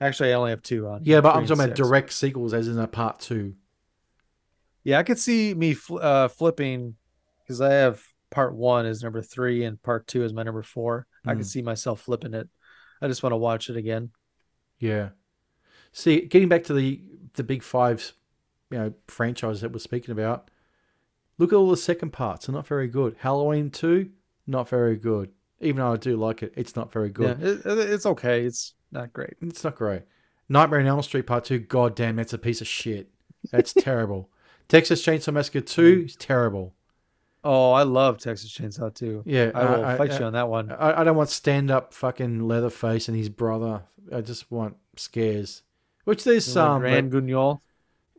Actually, I only have two on. yeah, but I'm talking about direct sequels, as in a part two. Yeah, I could see me fl- uh, flipping because I have part one is number three and part two is my number four. I Mm. could see myself flipping it. I just want to watch it again. Yeah. See, getting back to the the big fives, you know, franchise that we're speaking about. Look at all the second parts; they're not very good. Halloween two, not very good. Even though I do like it, it's not very good. Yeah, it- it's okay. It's not great. It's not great. Nightmare on Elm Street Part Two, god damn, that's a piece of shit. That's terrible. Texas Chainsaw Massacre Two is terrible. Oh, I love Texas Chainsaw too. Yeah, I will I- fight I- you on that one. I, I don't want stand up fucking Leatherface and his brother. I just want scares, which there's some. but- Grand Guignol.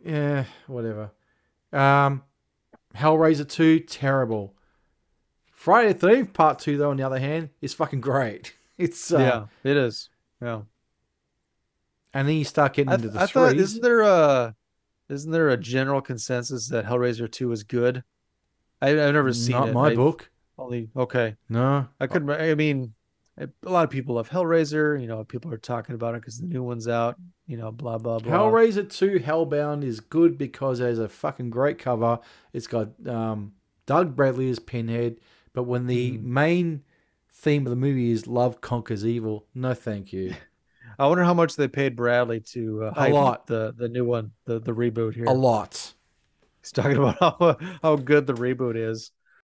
Yeah, whatever. Um, Hellraiser 2, terrible. Friday the 13th Part 2, though, on the other hand, is fucking great. It's, uh, yeah, it is. Yeah. and then you start getting I, into the I thought isn't there a isn't there a general consensus that Hellraiser two is good? I, I've never seen it Not it. my I book. Only okay. No. I couldn't. I mean, a lot of people love Hellraiser. You know, people are talking about it because the new one's out. You know, blah blah blah. Hellraiser 2 Hellbound is good because it has a fucking great cover. It's got um, Doug Bradley as Pinhead, but when the Mm. main theme of the movie is love conquers evil, no thank you. I wonder how much they paid Bradley to uh, A lot. the the new one, the the reboot here. A lot. He's talking about how how good the reboot is.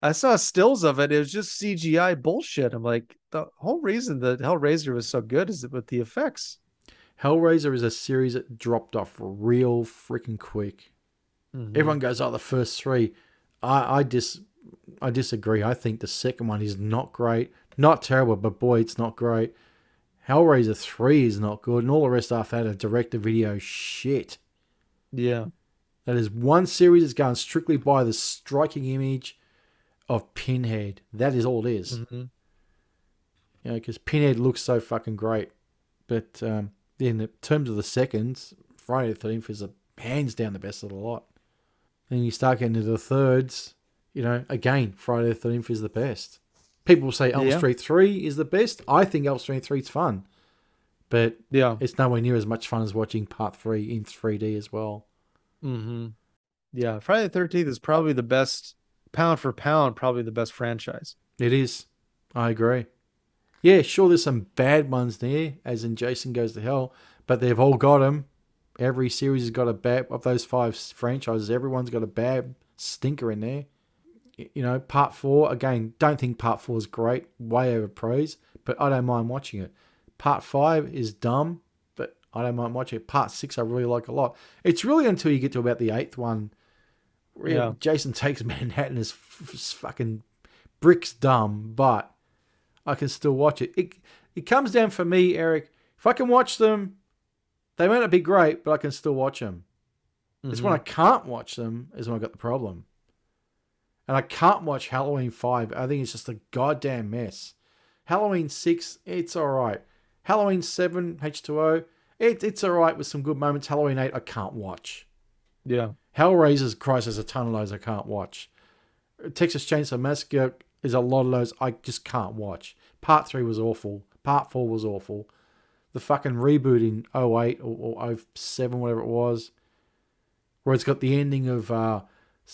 I saw stills of it. It was just CGI bullshit. I'm like, the whole reason that Hellraiser was so good is with the effects. Hellraiser is a series that dropped off real freaking quick. Mhm. Everyone goes, "Oh, the first three. I I dis I disagree. I think the second one is not great, not terrible, but boy, it's not great. Hellraiser three is not good, and all the rest after that are direct to video shit. Yeah. That is one series that's going strictly by the striking image of Pinhead. That is all it is. Mhm. You know, because Pinhead looks so fucking great. But um, in terms of the seconds, Friday the Thirteenth is a hands down the best of the lot. Then you start getting into the thirds. You know, again, Friday the Thirteenth is the best. People say Elm Yeah. Street Three is the best. I think Elm Street Three is fun, but Yeah. it's nowhere near as much fun as watching Part Three in 3D as well. Mm-hmm. Yeah. Friday the Thirteenth is probably the best pound for pound. Probably the best franchise. It is. I agree. Yeah, sure, there's some bad ones there, as in Jason Goes to Hell, but they've all got them. Every series has got a bad, of those five franchises, everyone's got a bad stinker in there. You know, part four, again, don't think part four is great, way over praise, but I don't mind watching it. Part five is dumb, I don't mind watching it. Part six, I really like a lot. It's really until you get to about the eighth one where Yeah. Jason takes Manhattan is f- fucking bricks dumb, but I can still watch it. it. it comes down for me, Eric. If I can watch them, they may not be great, but I can still watch them. It's when mm-hmm. I can't watch them is when I got the problem. And I can't watch Halloween 5. I think it's just a goddamn mess. Halloween 6, it's all right. Halloween 7, H2O, it, it's all right with some good moments. Halloween 8, I can't watch. Yeah. Hellraiser's there's a ton of those I can't watch. Texas Chainsaw Massacre is a lot of those I just can't watch. Part 3 was awful. Part 4 was awful. The fucking reboot in 08 or, or 07, whatever it was, where it's got the ending of uh,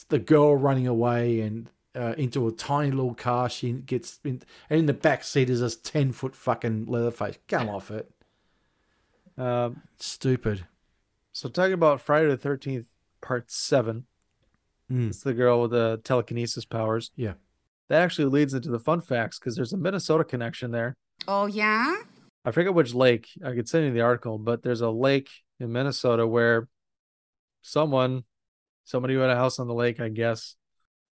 the girl running away and uh, into a tiny little car. She gets in, and in the back seat is this 10 foot fucking Leatherface. Come off it. Um, Stupid. so talking about Friday the Thirteenth Part Seven, Mm. it's the girl with the telekinesis powers. Yeah. That actually leads into the fun facts because there's a Minnesota connection there. Oh, yeah? I forget which lake. I could send you the article, but there's a lake in Minnesota where someone, somebody who had a house on the lake, I guess,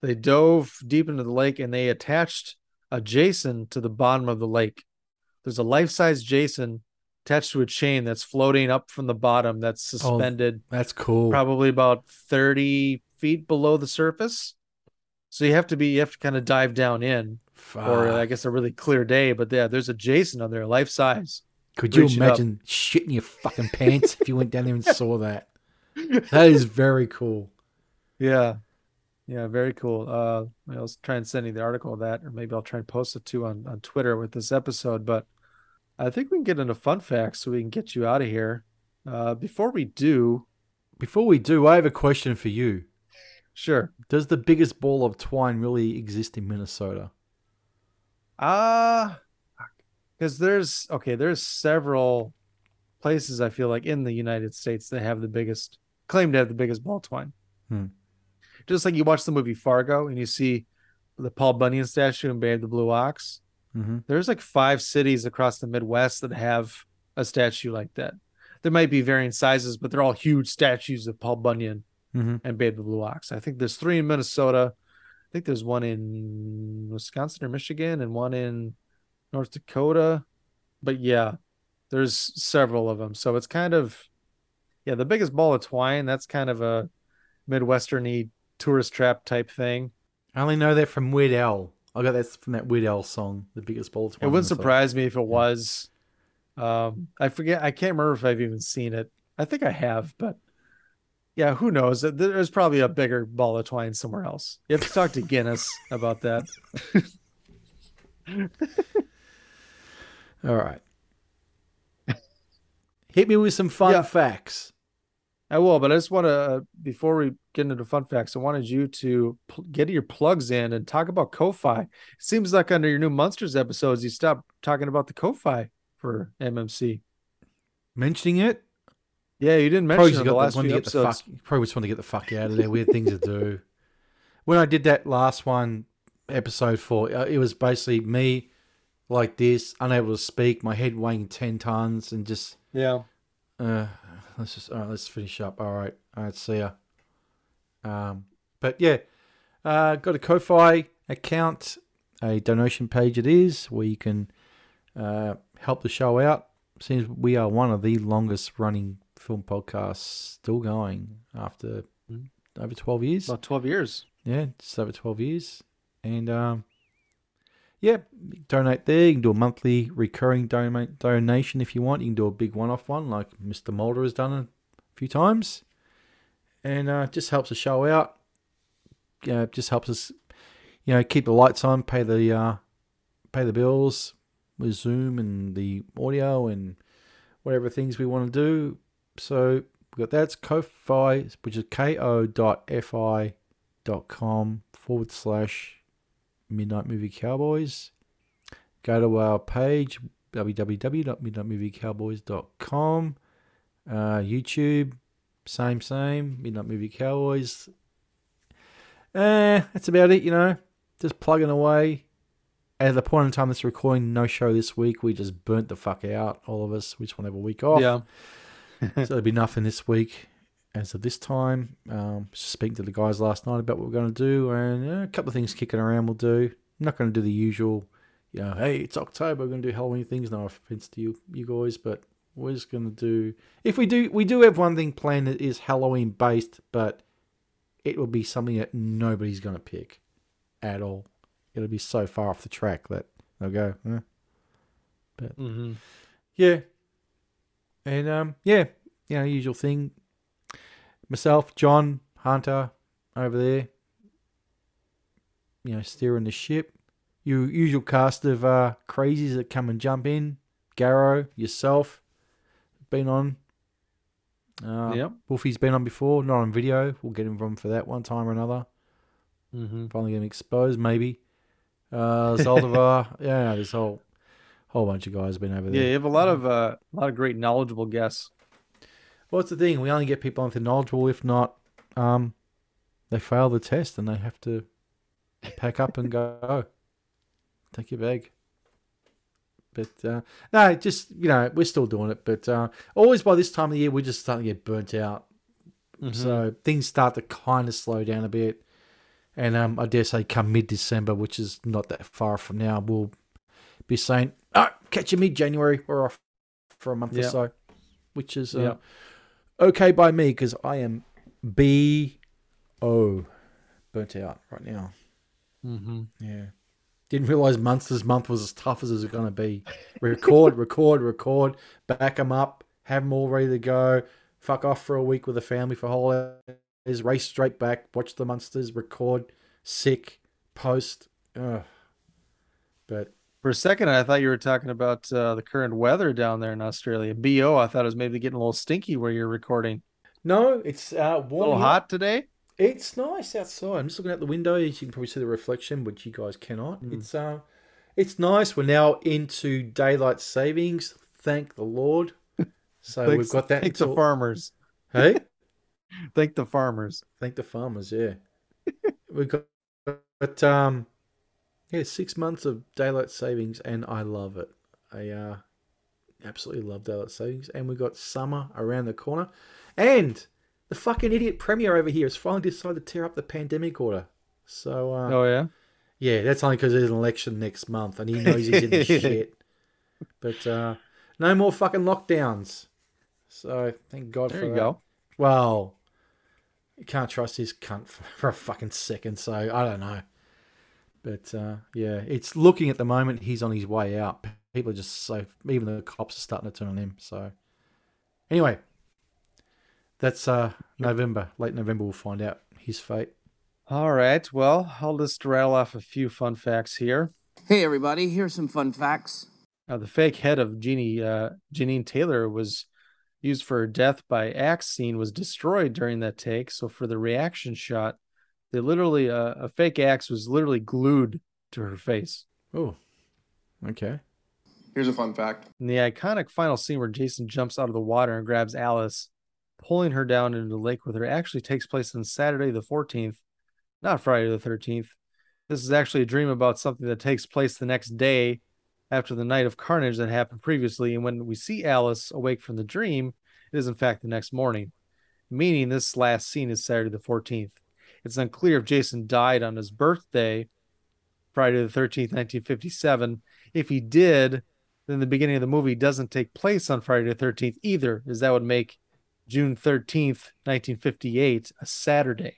they dove deep into the lake and they attached a Jason to the bottom of the lake. There's a life-size Jason attached to a chain that's floating up from the bottom that's suspended That's cool. probably about 30 feet below the surface. So you have to be you have to kind of dive down in or I guess a really clear day, but yeah, there's a Jason on there, life size. Could you imagine shitting your fucking pants if you went down there and saw that? That is very cool. Yeah. Yeah, very cool. Uh I'll try and send you the article of that, or maybe I'll try and post it too on, on Twitter with this episode. But I think we can get into fun facts so we can get you out of here. Uh before we do, Before we do, I have a question for you. sure. Does the biggest ball of twine really exist in Minnesota? Uh because there's okay, there's several places I feel like in the United States that have the biggest claim to have the biggest ball twine. Hmm. Just like you watch the movie Fargo and you see the Paul Bunyan statue and Babe the Blue Ox. Mm-hmm. There's like five cities across the Midwest that have a statue like that. There might be varying sizes, but they're all huge statues of Paul Bunyan Mm-hmm. and Babe the Blue Ox. I think there's three in Minnesota. I think there's one in Wisconsin or Michigan and one in North Dakota. But yeah, there's several of them. So it's kind of yeah, the biggest ball of twine, that's kind of a Midwesterny tourist trap type thing. I only know that from Weird Al. I got that from that Weird Al song, "The Biggest Ball of It Twine." in wouldn't surprise me if it was. Um, I forget. I can't remember if I've even seen it. I think I have, but yeah, who knows? There's probably a bigger ball of twine somewhere else. You have to talk to Guinness about that. All right. Hit me with some fun Yeah. facts. I will, but I just want to before we get into the fun facts, I wanted you to pl- get your plugs in and talk about Ko-fi. It seems like under your new Monsters episodes, you stopped talking about the Ko-fi for MMC. Mentioning it, Yeah, you didn't mention it in the last the, few episodes. fuck. Probably just want to get the fuck out of there. Weird things to do. When I did that last one, episode four, uh, it was basically me like this, unable to speak, my head weighing ten tons, and just Yeah. uh, let's just all right, let's finish up. All right, all right, see ya. Um, but yeah, uh, got a Ko-fi account, a donation page. It is where you can uh, help the show out. Seems we are one of the longest running film podcasts still going after Mhm. over twelve years. About 12 years. Yeah, just over 12 years. And um, yeah, donate there. You can do a monthly recurring donate donation if you want. You can do a big one off one like Mr. Mulder has done a few times. And uh, just helps the show out. Yeah, just helps us, you know, keep the lights on, pay the uh, pay the bills with Zoom and the audio and whatever things we want to do. So we've got that's Ko-Fi, which is ko.fi dot com forward slash midnight movie cowboys. Go to our page www.midnightmoviecowboys.com uh, youtube same same midnight movie cowboys. Eh, that's about it you know. Just plugging away. At the point in time that's recording no show this week. We just burnt the fuck out all of us. We just want to have a week off. Yeah. so there'll be nothing this week as of this time. Um, speaking to the guys last night about what we're going to do, and uh, a couple of things kicking around we'll do. I'm not going to do the usual, you know, hey, it's October, we're gonna do Halloween things. No offense to you, you guys, but we're just gonna do. If we do, we do have one thing planned that is Halloween based, but it will be something that nobody's gonna pick at all. It'll be so far off the track that they'll go, eh. But Mm-hmm. yeah, and um, yeah, you know, usual thing. Myself, John Hunter, over there, you know, steering the ship. Your usual cast of uh, crazies that come and jump in. Garrow, yourself, been on. Uh, Yep. Wolfie's been on before, not on video. We'll get him on for that one time or another. Mm-hmm. Finally getting exposed, maybe. Uh, Zaldivar, yeah, a whole whole bunch of guys have been over there. Yeah, you have a lot of uh, a lot of great knowledgeable guests. What's the thing? We only get people on if they're knowledgeable. If not, um, they fail the test and they have to pack up and go. Take your bag. But uh, no, just you know, we're still doing it. But uh, always by this time of the year, we're just starting to get burnt out. So things start to kind of slow down a bit. And um, I dare say, come mid December, which is not that far from now, we'll be saying, "Oh, catch you mid January. We're off for a month or so," which is uh, Yeah. Okay by me because I am B O burnt out right now. Mm-hmm. Yeah. Didn't realize Monsters Month was as tough as it was going to be. Record, record, record, back them up, have them all ready to go, fuck off for a week with the family for holidays, race straight back, watch the Monsters, record, sick, post. Ugh. But For a second, I thought you were talking about uh, the current weather down there in Australia. Bo, I thought it was maybe getting a little stinky where you're recording. no, it's uh, A little hot today. It's nice outside. I'm just looking out the window. You can probably see the reflection, which you guys cannot. It's uh, it's nice. We're now into daylight savings. Thank the Lord. So Thanks- we've got that. Thank the farmers. Hey, Thank the farmers. thank the farmers. Yeah, we've got, but um, yeah, six months of daylight savings, and I love it. I uh, absolutely love daylight savings, and we've got summer around the corner, and the fucking idiot premier over here has finally decided to tear up the pandemic order. So uh, Oh yeah. Yeah, that's only because there's an election next month and he knows he's in the shit. But uh, no more fucking lockdowns. So thank God There for you that. go. Well, you can't trust his cunt for, for a fucking second, so I don't know. But uh, yeah, it's looking at the moment he's on his way out. People are just so even the cops are starting to turn on him. So anyway, that's uh, November, late November. We'll find out his fate. All right. Well, I'll just rattle off a few fun facts here. Hey, everybody, here's some fun facts. Uh, the fake head of Jeannie uh, Jeannine Taylor was used for her death by axe scene was destroyed during that take. So for the reaction shot, they literally uh, a fake axe was literally glued to her face. Oh, okay. Here's a fun fact. In the iconic final scene where Jason jumps out of the water and grabs Alice, pulling her down into the lake with her, actually takes place on Saturday the 14th, not Friday the 13th. This is actually a dream about something that takes place the next day after the night of carnage that happened previously. And when we see Alice awake from the dream, it is in fact the next morning, meaning this last scene is Saturday the 14th. It's unclear if Jason died on his birthday, Friday the 13th, 1957. If he did, then the beginning of the movie doesn't take place on Friday the 13th either, as that would make June 13th, 1958, a Saturday.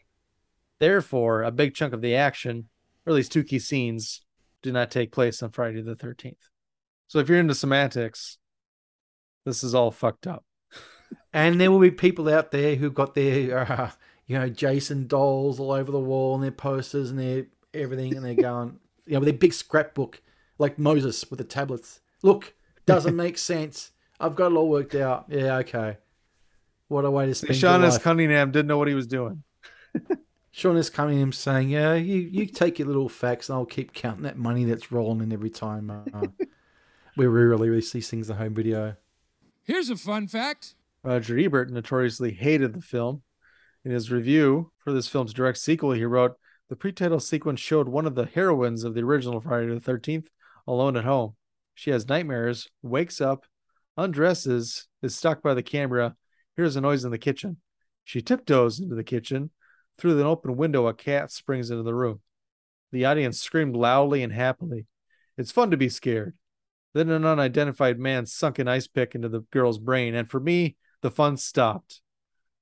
Therefore, a big chunk of the action, or at least two key scenes, do not take place on Friday the 13th. So if you're into semantics, this is all fucked up. And there will be people out there who got their, uh, you know, Jason dolls all over the wall and their posters and their everything, and they're going, you know, with their big scrapbook, like Moses with the tablets. Look, doesn't make sense. I've got it all worked out. Yeah, okay. What a way to spend Sean S. Cunningham didn't know what he was doing. Sean is coming in saying, "Yeah, you, you take your little facts, and I'll keep counting that money that's rolling in every time uh, we re-release these things on home video." Here's a fun fact. Roger Ebert notoriously hated the film. In his review for this film's direct sequel, he wrote, The pre-title sequence showed one of the heroines of the original Friday the 13th alone at home. She has nightmares, wakes up, undresses, is stuck by the camera, hears a noise in the kitchen. She tiptoes into the kitchen. Through an open window, a cat springs into the room. The audience screamed loudly and happily. It's fun to be scared. Then an unidentified man sunk an ice pick into the girl's brain, and for me, the fun stopped.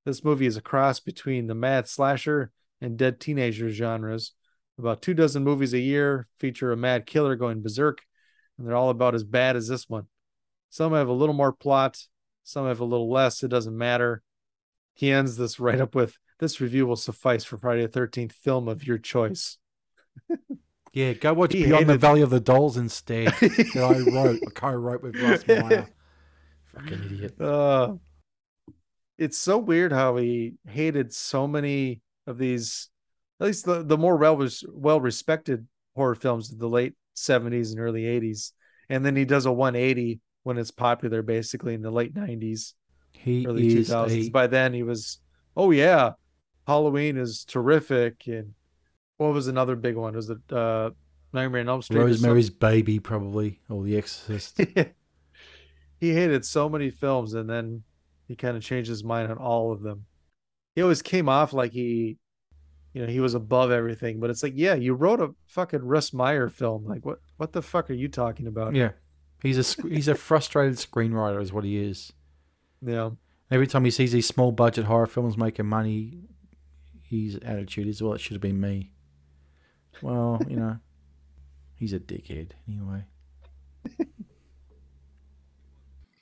This movie is a cross between the mad slasher and dead teenager genres. About two dozen movies a year feature a mad killer going berserk, and they're all about as bad as this one. Some have a little more plot, some have a little less. It doesn't matter. He ends this right up with this review will suffice for Friday the 13th film of your choice. Yeah, go watch He Beyond the Valley of the Dolls instead. that I wrote, I co-wrote with Russ Meyer. Fucking idiot. Uh, it's so weird how he hated so many of these, at least the, the more well well respected horror films of the late 70s and early 80s. And then he does a 180 when it's popular, basically in the late 90s, He early is 2000s. a By then, he was, oh, yeah, Halloween is terrific. And what was another big one? Was it uh, Nightmare on Elm Street? Rosemary's Baby, probably, or The Exorcist. he hated so many films and then he kind of changed his mind on all of them. He always came off like he, you know, he was above everything, but it's like, yeah, you wrote a fucking Russ Meyer film. Like, what, what the fuck are you talking about? yeah, he's a he's a frustrated screenwriter, is what he is. Yeah. Every time he sees these small budget horror films making money, his attitude is, "Well, it should have been me." Well, you know, he's a dickhead anyway.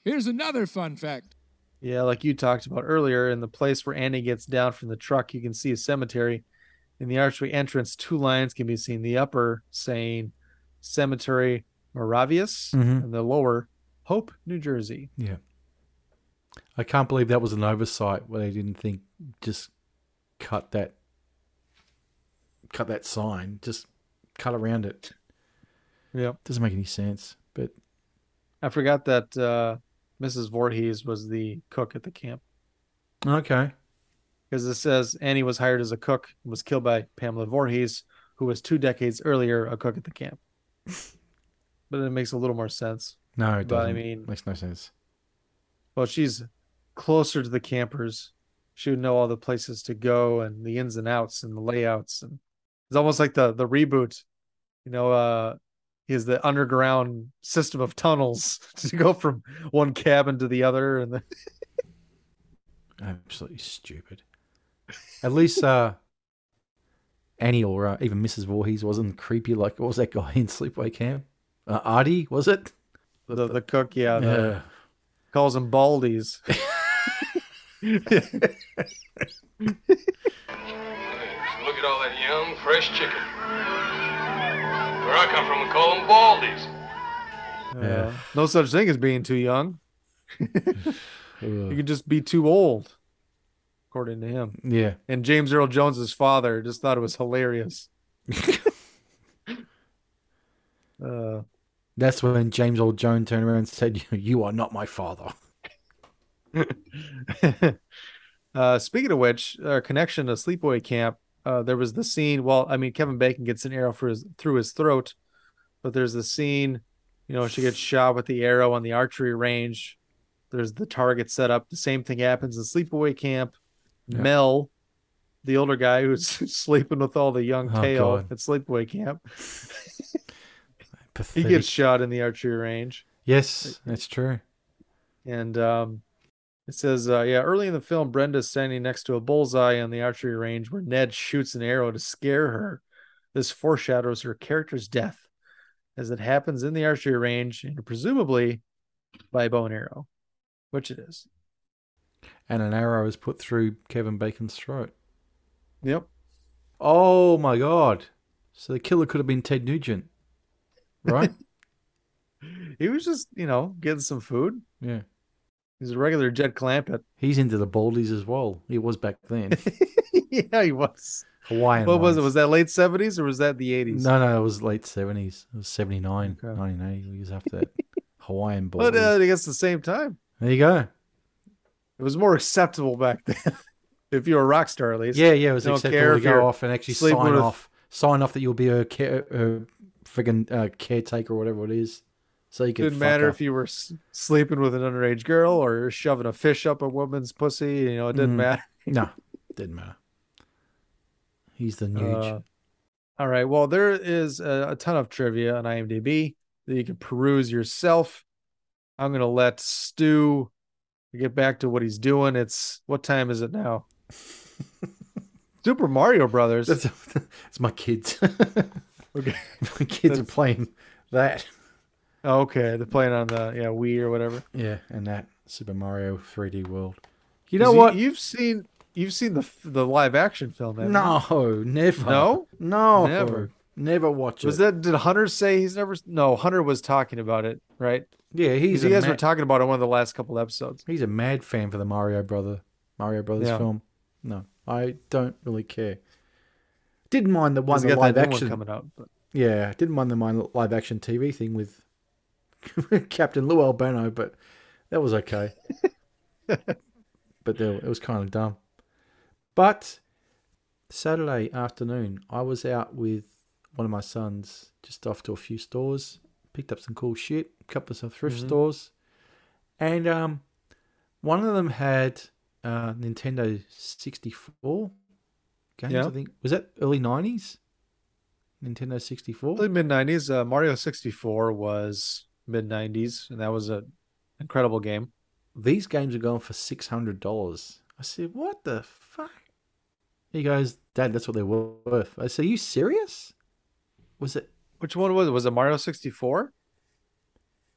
Here's another fun fact. Yeah, like you talked about earlier, in the place where Annie gets down from the truck, you can see a cemetery. In the archway entrance, two lines can be seen. The upper saying Cemetery Moravian, Mhm. and the lower Hope, New Jersey. Yeah, I can't believe that was an oversight where they didn't think just cut that cut that sign, just cut around it. Yeah. Doesn't make any sense, but I forgot that uh, Mrs. Voorhees was the cook at the camp okay. because it says Annie was hired as a cook and was killed by Pamela Voorhees, who was two decades earlier a cook at the camp. but it makes a little more sense. No, it But, I doesn't. mean- makes no sense. Well, she's closer to the campers. She would know all the places to go and the ins and outs and the layouts. And it's almost like the the reboot. You know, uh, he has the underground system of tunnels to go from one cabin to the other, and the, Absolutely stupid. At least uh, Annie or uh, even Mrs. Voorhees wasn't creepy like what was that guy in Sleepaway Camp? Uh, Artie, was it? the, the cook, yeah, the- Yeah. calls them baldies. Look at all that young, fresh chicken. Where I come from, we call them baldies. Uh, no such thing as being too young. you could just be too old, according to him. Yeah. And James Earl Jones's father just thought it was hilarious. uh, That's when James Earl Jones turned around and said, "You are not my father." uh, speaking of which, our connection to Sleepaway Camp, uh, there was the scene. Well, I mean, Kevin Bacon gets an arrow for his, through his throat, but there's the scene. You know, she gets shot with the arrow on the archery range. There's the target set up. The same thing happens in Sleepaway Camp. Yeah. Mel, the older guy who's sleeping with all the young Oh, tail God. at Sleepaway Camp, he gets shot in the archery range. Yes, that's true. And um, it says, uh, yeah, early in the film, Brenda's standing next to a bullseye on the archery range where Ned shoots an arrow to scare her. This foreshadows her character's death as it happens in the archery range and presumably by bow and arrow, which it is. And an arrow is put through Kevin Bacon's throat. Yep. Oh my god! So the killer could have been Ted Nugent, right? He was just, you know, getting some food. yeah. He's a regular Jed Clampett. He's into the baldies as well. He was back then. yeah, he was. Hawaiian. What was it? Was that late 70s or was that the 80s? No, no, it was late seventies. It was 79, 1980 years after that. Hawaiian baldies. But uh, I guess the same time. there you go. It was more acceptable back then. if you were a rock star, at least. Yeah, yeah, it was acceptable care to go off and actually sign off, sign off that you'll be a, care, a friggin' uh, caretaker or whatever it is. So you could Didn't matter off. if you were sleeping with an underage girl or shoving a fish up a woman's pussy. You know, it didn't Mhm. matter. No, didn't matter. He's the nuge. Uh, all right. Well, there is a, a ton of trivia on IMDb. that you can peruse yourself. I'm gonna let Stu get back to what he's doing. It's what time is it now? Super Mario Brothers. That's, it's my kids. Okay. my kids are playing that. Oh, okay, they're playing on the yeah Wii or whatever. Yeah, and that Super Mario 3D World. You know what? You, have seen you've seen the the live action film. you? no, never. No? no, Never. never watch it. Was that did Hunter say he's never? No, Hunter was talking about it, right? yeah, he's you guys were talking about it one of the last couple episodes. he's a mad fan for the Mario brother Mario Brothers Yeah. film. No, I don't really care. Didn't mind the one the live one action coming out. But Yeah, didn't mind the mind live action TV thing with Captain Lou Albano, but that was okay. but there, it was kind of dumb. But Saturday afternoon, I was out with one of my sons, just off to a few stores, picked up some cool shit, a couple of some thrift Mhm. stores, and um, one of them had uh, Nintendo sixty four games. Yeah. I think was that early nineties. Nintendo sixty four. early mid '90s, uh, Mario 64 was mid '90s, and that was an incredible game. these games are going for six hundred dollars. I said, "What the fuck?" He goes, "Dad, that's what they're worth." I said, "Are you serious? Was it Which one was it? Was it Mario 64?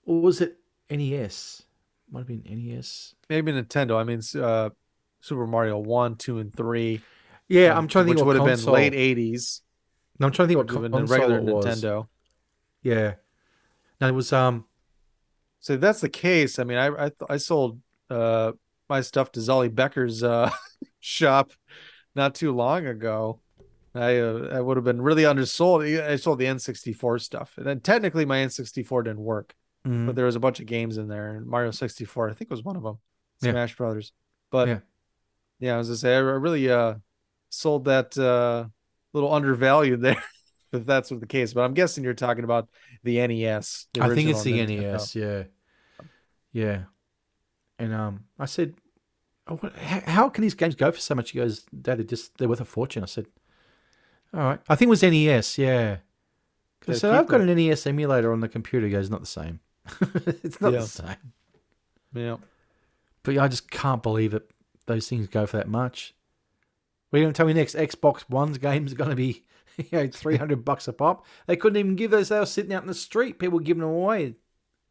or was it NES? Might have been NES. Maybe Nintendo. I mean, uh, Super Mario One, Two, and Three. Yeah, um, I'm trying to think which what would have been late '80s. No, I'm trying to think what Would have been console regular it was. Nintendo. Yeah, no, it was um. So if that's the case, I mean, I I, I sold uh my stuff to Zolly Becker's uh shop not too long ago. I uh, I would have been really undersold. I sold the N64 stuff, and then technically my N64 didn't work, mhm. but there was a bunch of games in there, and Mario 64 I think was one of them, Yeah. Smash Brothers. But Yeah. yeah, I was gonna say I really uh sold that uh little undervalued there. If that's what the case, but I'm guessing you're talking about the NES. the I think it's the Nintendo. NES. Yeah, yeah. And um, I said, oh, what, how, "How can these games go for so much?" He goes, "Dad, they're just they're worth a fortune." I said, "All right." I think it was NES. Yeah. 'Cause I Yeah, said, keep "I've got an NES emulator on the computer." He goes, "Not the same. it's not Yeah. the same." Yeah. But yeah, I just can't believe it. those things go for that much. What are you going to tell me next? Xbox One's games are going to be you know, 300 bucks a pop. They couldn't even give those. They were sitting out in the street. People were giving them away.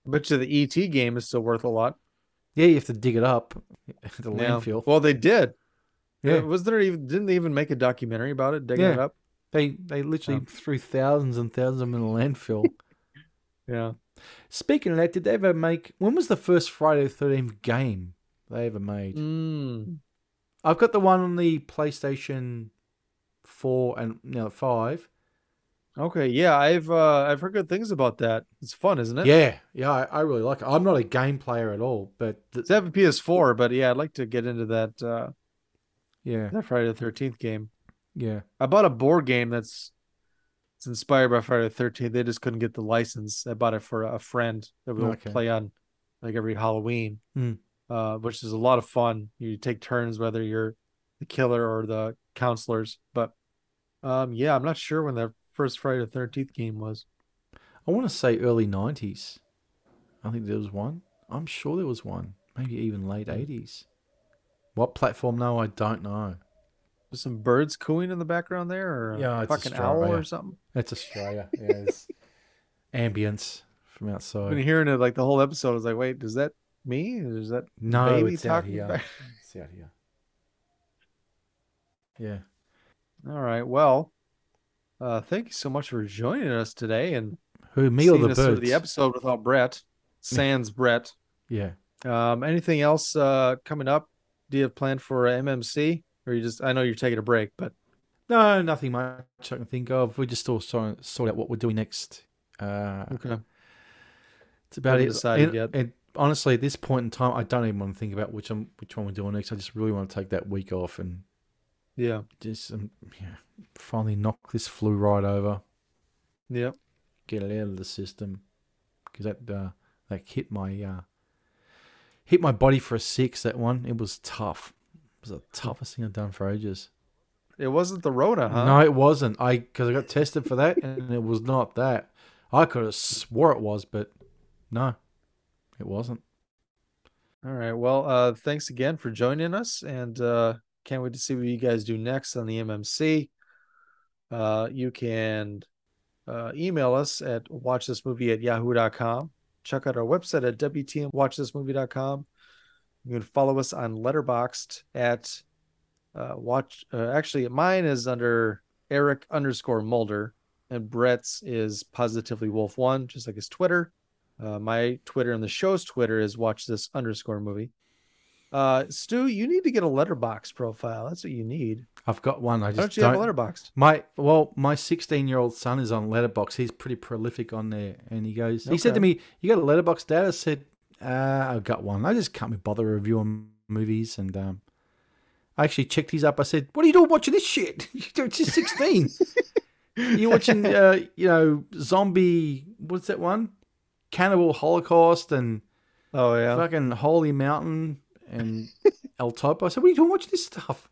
Bet you the ET game is still worth a lot. Yeah, you have to dig it up at the Yeah. landfill. Well, they did. Yeah. Was there even didn't they even make a documentary about it, digging it up? They they literally Oh. threw thousands and thousands of them in the landfill. Yeah. Speaking of that, did they ever make? When was the first Friday the Thirteenth game they ever made? Mm. I've got the one on the PlayStation Four and you now Five. Okay. Yeah, I've uh I've heard good things about that. It's fun, isn't it? Yeah, yeah, I, I really like it. I'm not a game player at all, but the, It's have a PS4, but yeah, I'd like to get into that uh yeah, that Friday the Thirteenth game. yeah, I bought a board game that's it's inspired by Friday the Thirteenth. They just couldn't get the license. I bought it for a friend that we'll Okay. play on like every Halloween. Hmm. Uh, which is a lot of fun. You take turns whether you're the killer or the counselors. But um yeah, I'm not sure when the first Friday the Thirteenth game was. I want to say early '90s. I think there was one. I'm sure there was one. Maybe even late '80s. What platform? No, I don't know. There's some birds cooing in the background there, or a Yeah, it's fucking owl or something. It's Australia. Yeah, it's ambience from I've outside. been hearing it like the whole episode. I was like, wait, is that me? Is that No, baby it's out here. back? It's out here. Yeah. All right. Well, uh, thank you so much for joining us today and Who, me or seeing the us through birds? the episode without Brett. Sans Brett. Yeah. Um, anything else uh, coming up? Do you have planned for uh, MMC, or you just? I know you're taking a break, but No, nothing much I can think of. We're just trying sort out what we're doing next. Uh, okay. It's about it. decided And- yet. and honestly, at this point in time, I don't even want to think about which one, which one we're doing next. I just really want to take that week off and Yeah. just um, yeah, finally knock this flu right over. Yep. Get it out of the system because that uh, that hit my uh, hit my body for a six. That one, it was tough. It was the toughest thing I've done for ages. It wasn't the Rona, huh? No, it wasn't. I because I got tested for that, and it was not that. I could have swore it was, but no, it wasn't. All right. Well, uh, thanks again for joining us, and uh, can't wait to see what you guys do next on the MMC. Uh, you can uh, email us at watchthismovie at yahoo.com. Check out our website at wtmwatchthismovie.com. You can follow us on Letterboxd at uh, watch. Uh, actually, mine is under Eric underscore Mulder, and Brett's is Positively Wolf One, just like his Twitter. Uh, my Twitter and the show's Twitter is watch this underscore movie. Uh, Stu, you need to get a letterbox profile. That's what you need. I've got one. I just don't you have a letterbox? My well, my 16 year old son is on Letterbox. He's pretty prolific on there, and he goes. He said to me, "You got a Letterbox, Dad?" I said, uh, "I've got one. I just can't be bothered reviewing movies." And um, I actually checked his up. I said, "What are you doing watching this shit? You're just 16. You're watching, uh, you know, zombie. What's that one? Cannibal Holocaust and oh yeah, fucking Holy Mountain and El Topo." I said, "What are you doing watching this stuff?"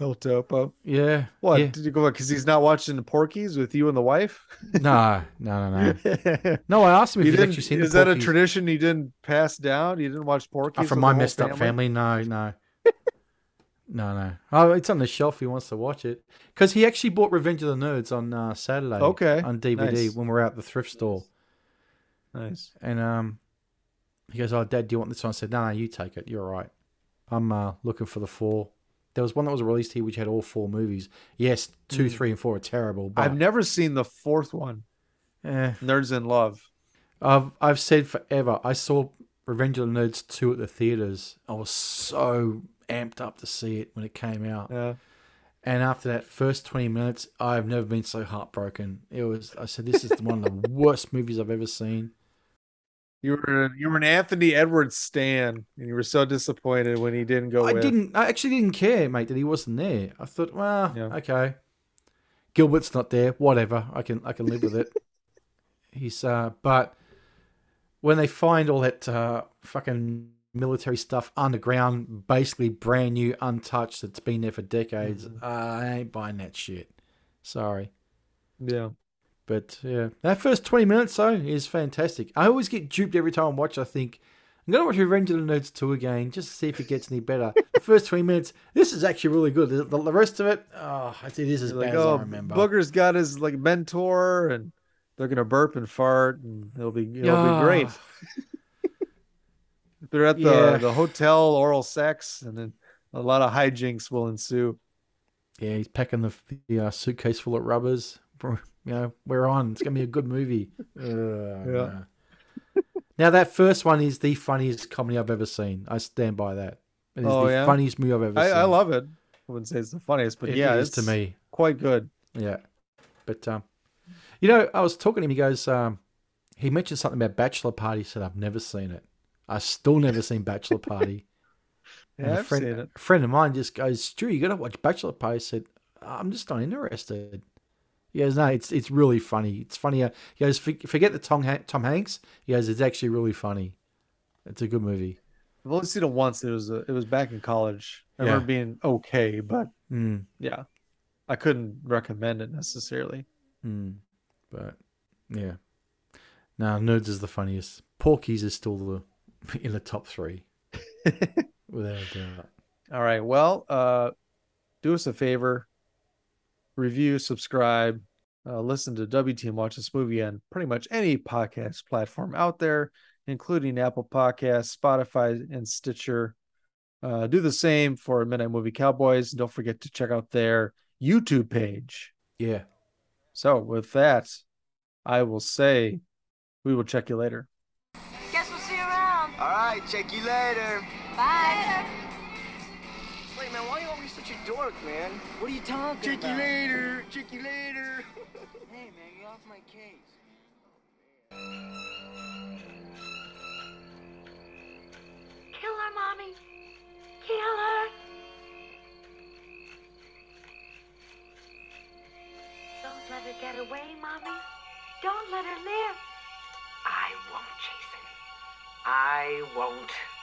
El Topo. Yeah. What Yeah. did you go? Because he's not watching the Porky's with you and the wife. No, no, no, no. No, I asked him if You he's actually seen Is that a tradition he didn't pass down? He didn't watch Porky's Uh, from my messed up family, no, no, no, no. Oh, it's on the shelf. He wants to watch it because he actually bought Revenge of the Nerds on uh, Saturday. Okay, on DVD nice. when we we're out at the thrift store, Nice. and um, he goes, "Oh, Dad, do you want this one?" I said, "No, no, you take it. You're all right. I'm uh, looking for the four. There was one that was released here which had all four movies. Yes, two, Mm. three, and four are terrible. But I've never seen the fourth one. Eh. Nerds in Love. I've I've said forever. I saw Revenge of the Nerds two at the theaters. I was so amped up to see it when it came out. Yeah. And after that first twenty minutes, I've never been so heartbroken. It was. I said, "This is one of the worst movies I've ever seen." You were you were an Anthony Edwards stan, and you were so disappointed when he didn't go. I with. didn't. I actually didn't care, mate, that he wasn't there. I thought, well, okay, Gilbert's not there. Whatever. I can I can live with it. He's uh, but when they find all that uh, fucking military stuff underground, basically brand new, untouched, that's been there for decades, uh, I ain't buying that shit. Sorry. Yeah. But yeah, that first 20 minutes, though, is fantastic. I always get duped every time I watch. I think, I'm going to watch Revenge of the Nerds 2 again just to see if it gets any better. the first 20 minutes, this is actually really good. The, the rest of it, oh, it is as You're bad like, as oh, I remember. Booger's got his like mentor, and they're gonna burp and fart, and it'll be it'll Yeah. be great. they're at the Yeah. the hotel, oral sex, and then a lot of hijinks will ensue. Yeah, he's packing the, the uh, suitcase full of rubbers. You know, we're on. It's going to be a good movie. Uh, Yeah. Now, that first one is the funniest comedy I've ever seen. I stand by that. It is Oh, the yeah? funniest movie I've ever I, seen. I love it. I wouldn't say it's the funniest, but It yeah, is it's to me. quite good. Yeah. But um you know, I was talking to him, he goes, um he mentioned something about Bachelor Party, he said, I've never seen it. I still never seen Bachelor Party. Yeah, And a I've friend, seen it. A friend of mine just goes, Stu, you gotta watch Bachelor Party. I said, I'm just not interested. He goes, no, it's it's really funny. It's funnier. He goes, forget the Tom, Tom Hanks. He goes, it's actually really funny. It's a good movie. I've only seen it once. It was uh, it was back in college. I Yeah. remember being okay, but Mm. yeah, I couldn't recommend it necessarily. Mm. But yeah. No, Nerds is the funniest. Porky's is still the in the top three. Without a doubt. All right. Well, uh, do us a favor, review, subscribe, uh, listen to WTM watch this movie on pretty much any podcast platform out there, including Apple Podcasts, Spotify, and Stitcher. Uh, do the same for Midnight Movie Cowboys. And don't forget to check out their YouTube page. Yeah. So, with that, I will say we will check you later. Guess we'll see you around. All right, check you later. Bye. Wait, dork, man? What are you talking Check you later. Check you later. Hey, man, get off my case. Kill her, Mommy. Kill her. Don't let her get away, Mommy. Don't let her live. I won't, Jason. I won't.